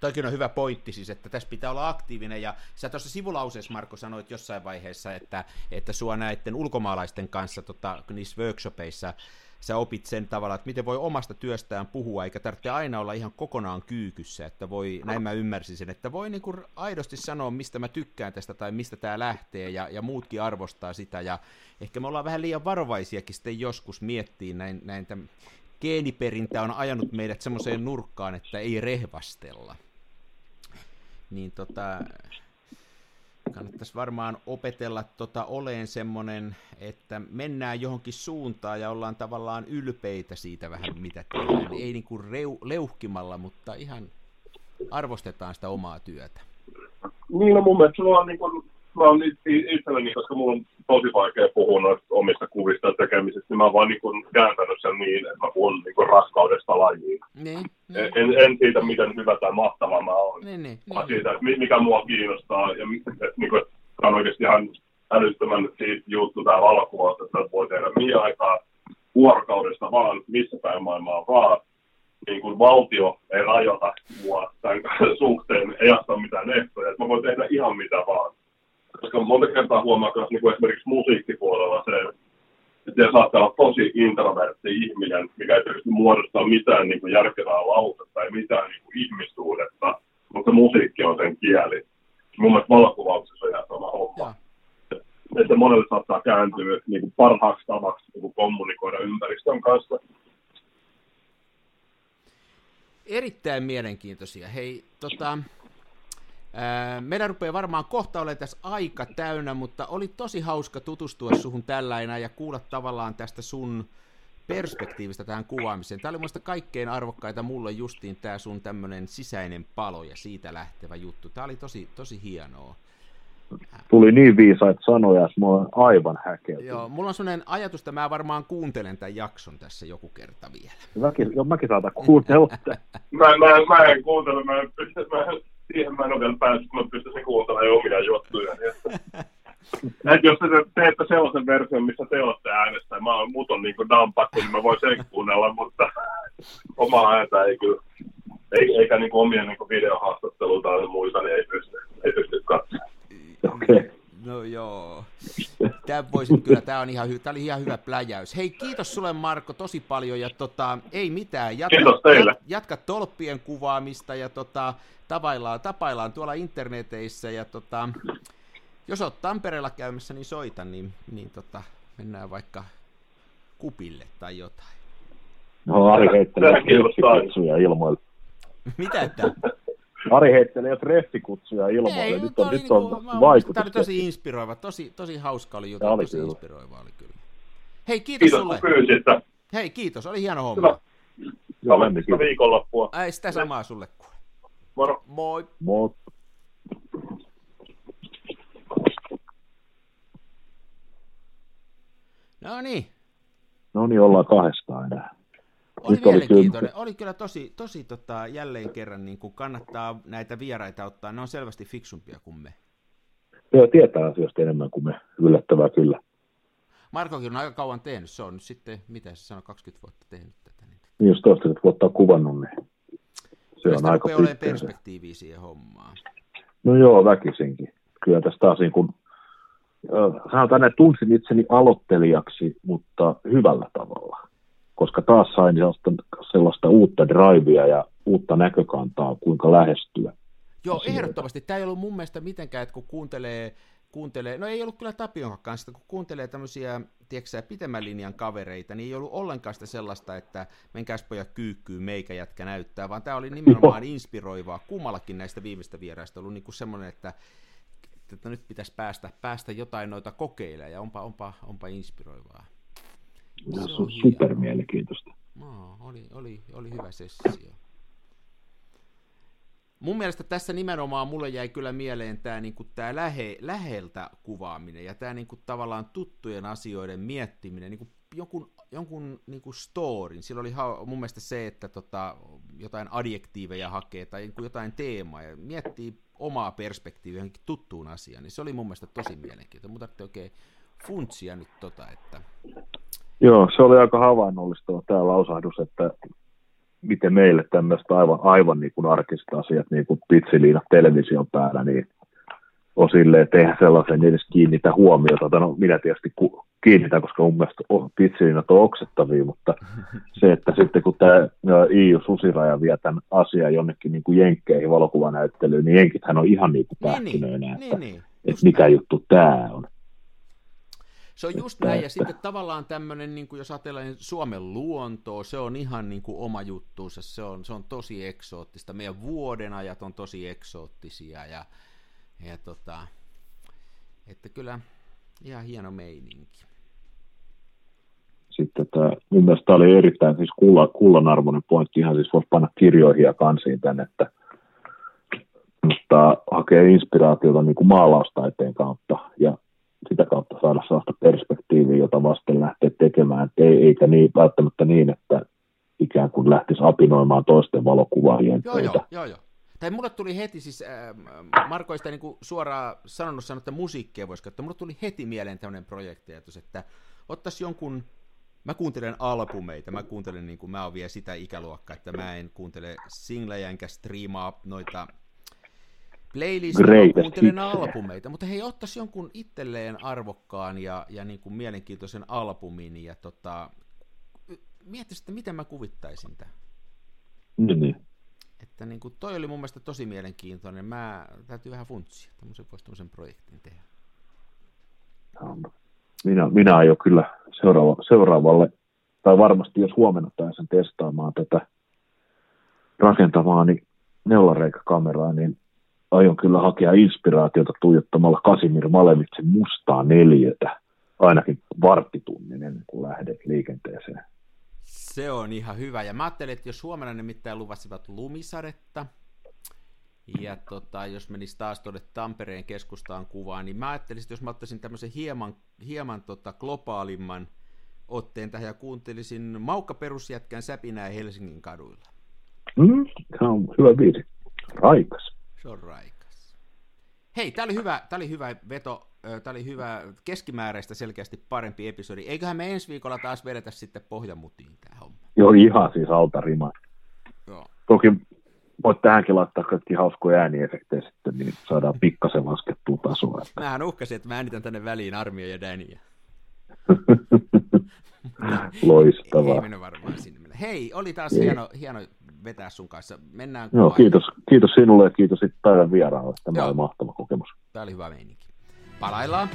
Toikin on hyvä pointti siis, että tässä pitää olla aktiivinen, ja sä tuossa sivulauseessa, Marko, sanoit jossain vaiheessa, että, että sua näiden ulkomaalaisten kanssa tota, niissä workshopeissa sä opit sen tavalla, että miten voi omasta työstään puhua, eikä tarvitse aina olla ihan kokonaan kyykyssä, että voi, näin mä ymmärsin sen, että voi niin kuin aidosti sanoa, mistä mä tykkään tästä tai mistä tämä lähtee, ja, ja muutkin arvostaa sitä, ja ehkä me ollaan vähän liian varovaisiakin sitten joskus miettiä näin, näin tämän, geeniperintä on ajanut meidät semmoiseen nurkkaan, että ei rehvastella. Niin tota, kannattaisi varmaan opetella tota oleen semmoinen, että mennään johonkin suuntaan ja ollaan tavallaan ylpeitä siitä vähän mitä tehdään. Ei niin kuin reu, leuhkimalla, mutta ihan arvostetaan sitä omaa työtä. Niin, no mun mielestä se on niin kuin mä oon itselleni, koska mulla on tosi vaikea puhua noista omista kuvista ja tekemisistä, niin mä oon vaan niin kuin kääntänyt sen niin, että mä puhun niin kuin raskaudesta lajiin. Niin, niin. En, en, siitä, miten hyvä tai mahtava mä oon, niin, niin, vaan niin. siitä, että mikä mua kiinnostaa ja että, niin kuin, että on oikeasti ihan älyttömän siitä juttu tää valokuva, että voi tehdä mihin aikaa vuorokaudesta vaan, missä päin maailmaa vaan. Niin kuin valtio ei rajoita mua tämän suhteen, ei asta mitään ehtoja. Että mä voin tehdä ihan mitä vaan koska monta kertaa huomaa myös niin kuin esimerkiksi musiikkipuolella se, että se saattaa olla tosi introvertti ihminen, mikä ei pysty muodostaa mitään niin kuin järkevää lausetta tai mitään niin kuin ihmissuudetta, mutta musiikki on sen kieli. Mun mielestä valokuvauksessa on ihan sama homma. Ja. Että monelle saattaa kääntyä niin kuin parhaaksi tavaksi niin kuin kommunikoida ympäristön kanssa. Erittäin mielenkiintoisia. Hei, tota, Meidän rupeaa varmaan kohta olemaan tässä aika täynnä, mutta oli tosi hauska tutustua suhun tällaina ja kuulla tavallaan tästä sun perspektiivistä tähän kuvaamiseen. Tämä oli minusta kaikkein arvokkaita mulle justiin tämä sun tämmöinen sisäinen palo ja siitä lähtevä juttu. Tämä oli tosi, tosi hienoa. Tuli niin viisaita sanoja, että mä olen aivan häkeltynyt. Joo, mulla on sellainen ajatus, että mä varmaan kuuntelen tämän jakson tässä joku kerta vielä. Mäkin, jo, mäkin saatan kuuntella. mä, mä, mä en kuuntele, mä en, mä, siihen mä en ole vielä päässyt, kun mä pystyisin kuuntelemaan omia juttuja. Niin että, jos te teette sellaisen version, missä te olette äänestä, mä oon, mut on niin dampattu, niin mä voin sen kuunnella, mutta omaa ääntä ei kyllä. eikä niin kuin omia niin kuin videohaastatteluita tai muita, niin ei pysty, ei pysty katsomaan. Okei. Okay. No joo. Tämä voisit kyllä, tämä on ihan, hy- tämä oli ihan hyvä pläjäys. Hei, kiitos sulle Marko tosi paljon ja tota, ei mitään. Jatka, Kiitos teille. Jatka tolppien kuvaamista ja tota, tapaillaan, tapaillaan tuolla interneteissä ja tota, jos olet Tampereella käymässä, niin soita, niin, niin tota, mennään vaikka kupille tai jotain. No, Ari heittelee treffikutsuja ilmoille. Mitä että? Ari heittelee jo treffikutsuja ilmoille. Ei, Nyt on, nyt on niinku- vaikutus. Tämä oli tosi inspiroiva, tosi, tosi hauska oli juttu, oli tosi kyllä. inspiroiva oli kyllä. Hei, kiitos, Kiitos sulle. pyysitte. Hei, kiitos, oli hieno homma. Hyvä. Joo, Kaunista Lemmi, kiitos. viikonloppua. Ai, sitä samaa sulle kuule. Moro. Moi. Moi. No niin, No niin, ollaan kahdestaan enää. Oli Nyt oli mielenkiintoinen. Oli kyllä tosi, tosi tota, jälleen kerran niin kuin kannattaa näitä vieraita ottaa. Ne on selvästi fiksumpia kuin me. Joo, tietää asioista enemmän kuin me. Yllättävää kyllä. Markokin on aika kauan tehnyt. Se on nyt sitten, mitä se sanoo, 20 vuotta tehnyt tätä. Niin Niin jos toistakymmentä vuotta on kuvannut, niin se Kyllä on aika pitkä. perspektiiviä siihen hommaan. No joo, väkisinkin. Kyllä tästä taas niin kuin, sanotaan, että tunsin itseni aloittelijaksi, mutta hyvällä tavalla. Koska taas sain sellaista, sellaista uutta drivea ja uutta näkökantaa, kuinka lähestyä. Joo, asioita. ehdottomasti. Tämä ei ollut mun mielestä mitenkään, että kun kuuntelee, kuuntelee no ei ollut kyllä Tapion kanssa, kun kuuntelee tämmöisiä, tiedätkö pitemmän linjan kavereita, niin ei ollut ollenkaan sitä sellaista, että menkääs pojat kyykkyy, meikä jätkä näyttää, vaan tämä oli nimenomaan inspiroivaa. Kummallakin näistä viimeistä vieraista ollut niin kuin semmoinen, että, että nyt pitäisi päästä, päästä jotain noita kokeilemaan, ja onpa, onpa, onpa inspiroivaa. Se Se on super mielenkiintoista. No, oli, oli, oli hyvä sessio. Mun mielestä tässä nimenomaan mulle jäi kyllä mieleen tämä niinku tää lähe, läheltä kuvaaminen ja tämä niinku tavallaan tuttujen asioiden miettiminen, niinku jonkun, jonkun niinku storin. Sillä oli mun mielestä se, että tota, jotain adjektiiveja hakee tai niinku jotain teemaa ja miettii omaa perspektiiviä johonkin tuttuun asiaan, niin se oli mun mielestä tosi mielenkiintoista. Mutta tarvitsee oikein funtsia nyt tota, että Joo, se oli aika havainnollistava tämä lausahdus, että miten meille tämmöistä aivan, aivan niin kuin arkiset asiat, niin kuin pitsiliinat television päällä, niin on silleen tehdä sellaisen, niin edes kiinnitä huomiota. No, minä tietysti ku, kiinnitän, koska mun mielestä oh, pitsiliinat on oksettavia, mutta se, että sitten kun tämä Iiu Susiraja vie tämän asian jonnekin niin kuin jenkkeihin valokuvanäyttelyyn, niin jenkithän on ihan niin kuin pähkinöinä, niin, että, niin, niin, että mikä juttu tämä on. Se on just näin, ja sitten tavallaan tämmöinen, niin jos ajatellaan niin Suomen luontoa, se on ihan niin kuin oma juttuunsa, se on, se on tosi eksoottista, meidän vuodenajat on tosi eksoottisia, ja, ja tota, että kyllä ihan hieno meininki. sitten tämä, mun mielestä tämä oli erittäin siis kulla, kullanarvoinen pointti, ihan siis voisi panna kirjoihin ja kansiin tänne, että mutta hakee inspiraatiota niin kuin maalaustaiteen kautta. Ja sitä kautta saada sellaista perspektiiviä, jota vasten lähtee tekemään, et ei, eikä niin, välttämättä niin, että ikään kuin lähtisi apinoimaan toisten valokuvaajien Joo, joo, joo, joo. Tai mulle tuli heti, siis äh, Marko ei sitä niin suoraan sanonut sanoa, että musiikkia voisi käyttää, mulle tuli heti mieleen tämmöinen projektiajatus, että ottaisi jonkun, mä kuuntelen albumeita, mä kuuntelen niin kuin, mä oon vielä sitä ikäluokkaa, että mä en kuuntele singlejä enkä striimaa noita Greatest kuuntelen albumeita, mutta hei, ottaisi jonkun itselleen arvokkaan ja, ja niin kuin mielenkiintoisen albumin ja tota, miettisi, että miten mä kuvittaisin tämän. Niin, niin. Että niin kuin toi oli mun mielestä tosi mielenkiintoinen. Mä täytyy vähän funtsia, tämmöisen voisi tämmöisen projektin tehdä. Minä, minä aion kyllä seuraava, seuraavalle, tai varmasti jos huomenna pääsen testaamaan tätä rakentamaani neulareikakameraa, niin aion kyllä hakea inspiraatiota tuijottamalla Kasimir Malevitsin mustaa neljötä ainakin varttitunnin ennen kuin lähdet liikenteeseen. Se on ihan hyvä. Ja mä ajattelin, että jos huomenna nimittäin luvasivat lumisadetta, ja tota, jos menisi taas tuonne Tampereen keskustaan kuvaan, niin mä ajattelisin, että jos mä ottaisin tämmöisen hieman, hieman tota globaalimman otteen tähän ja kuuntelisin Maukka perusjätkän säpinää Helsingin kaduilla. Mm, se on hyvä biisi. Raikas. Se on raikas. Hei, tämä oli hyvä, tää oli hyvä veto, tämä oli hyvä keskimääräistä selkeästi parempi episodi. Eiköhän me ensi viikolla taas vedetä sitten pohjamutiin tämä homma. Joo, ihan siis alta rima. Joo. Toki voit tähänkin laittaa kaikki hauskoja ääniefektejä sitten, niin saadaan pikkasen laskettua tasoa. Että... Mähän uhkasin, että mä äänitän tänne väliin Armia ja Dania. Loistavaa. Ei mennyt varmaan sinne. Hei, oli taas hieno, hieno vetää sun kanssa. Mennään Joo, kiitos, kiitos sinulle ja kiitos sitten päivän vieraalle. Tämä Joo. oli mahtava kokemus. Tämä oli hyvä meininki. Palaillaan.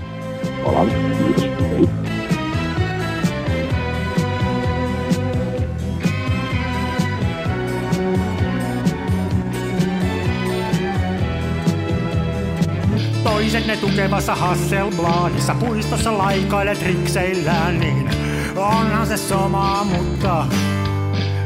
Palaan. Kiitos. Hei. Toiset ne tukevassa Hasselbladissa puistossa laikailet rikseillään, niin onhan se sama, mutta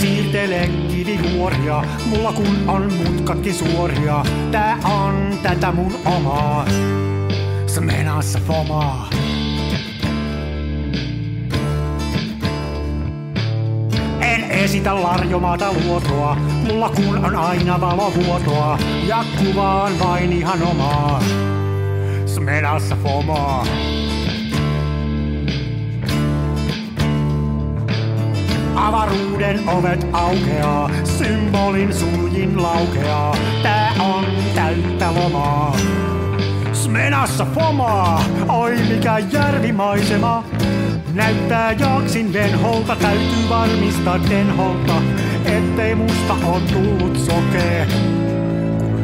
Siirtele kivijuoria, mulla kun on mutkatkin suoria. Tää on tätä mun omaa, smenassa fomaa. En esitä larjomaata luotoa, mulla kun on aina valovuotoa. Ja kuvaan vain ihan omaa, smenassa fomaa. Avaruuden ovet aukeaa, symbolin suljin laukeaa. Tää on täyttä lomaa. Smenassa fomaa, oi mikä järvimaisema. Näyttää jaksin venholta, täytyy varmistaa denholta, ettei musta on tullut sokee,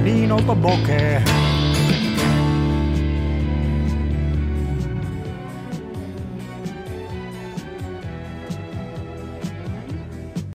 niin olto bokee.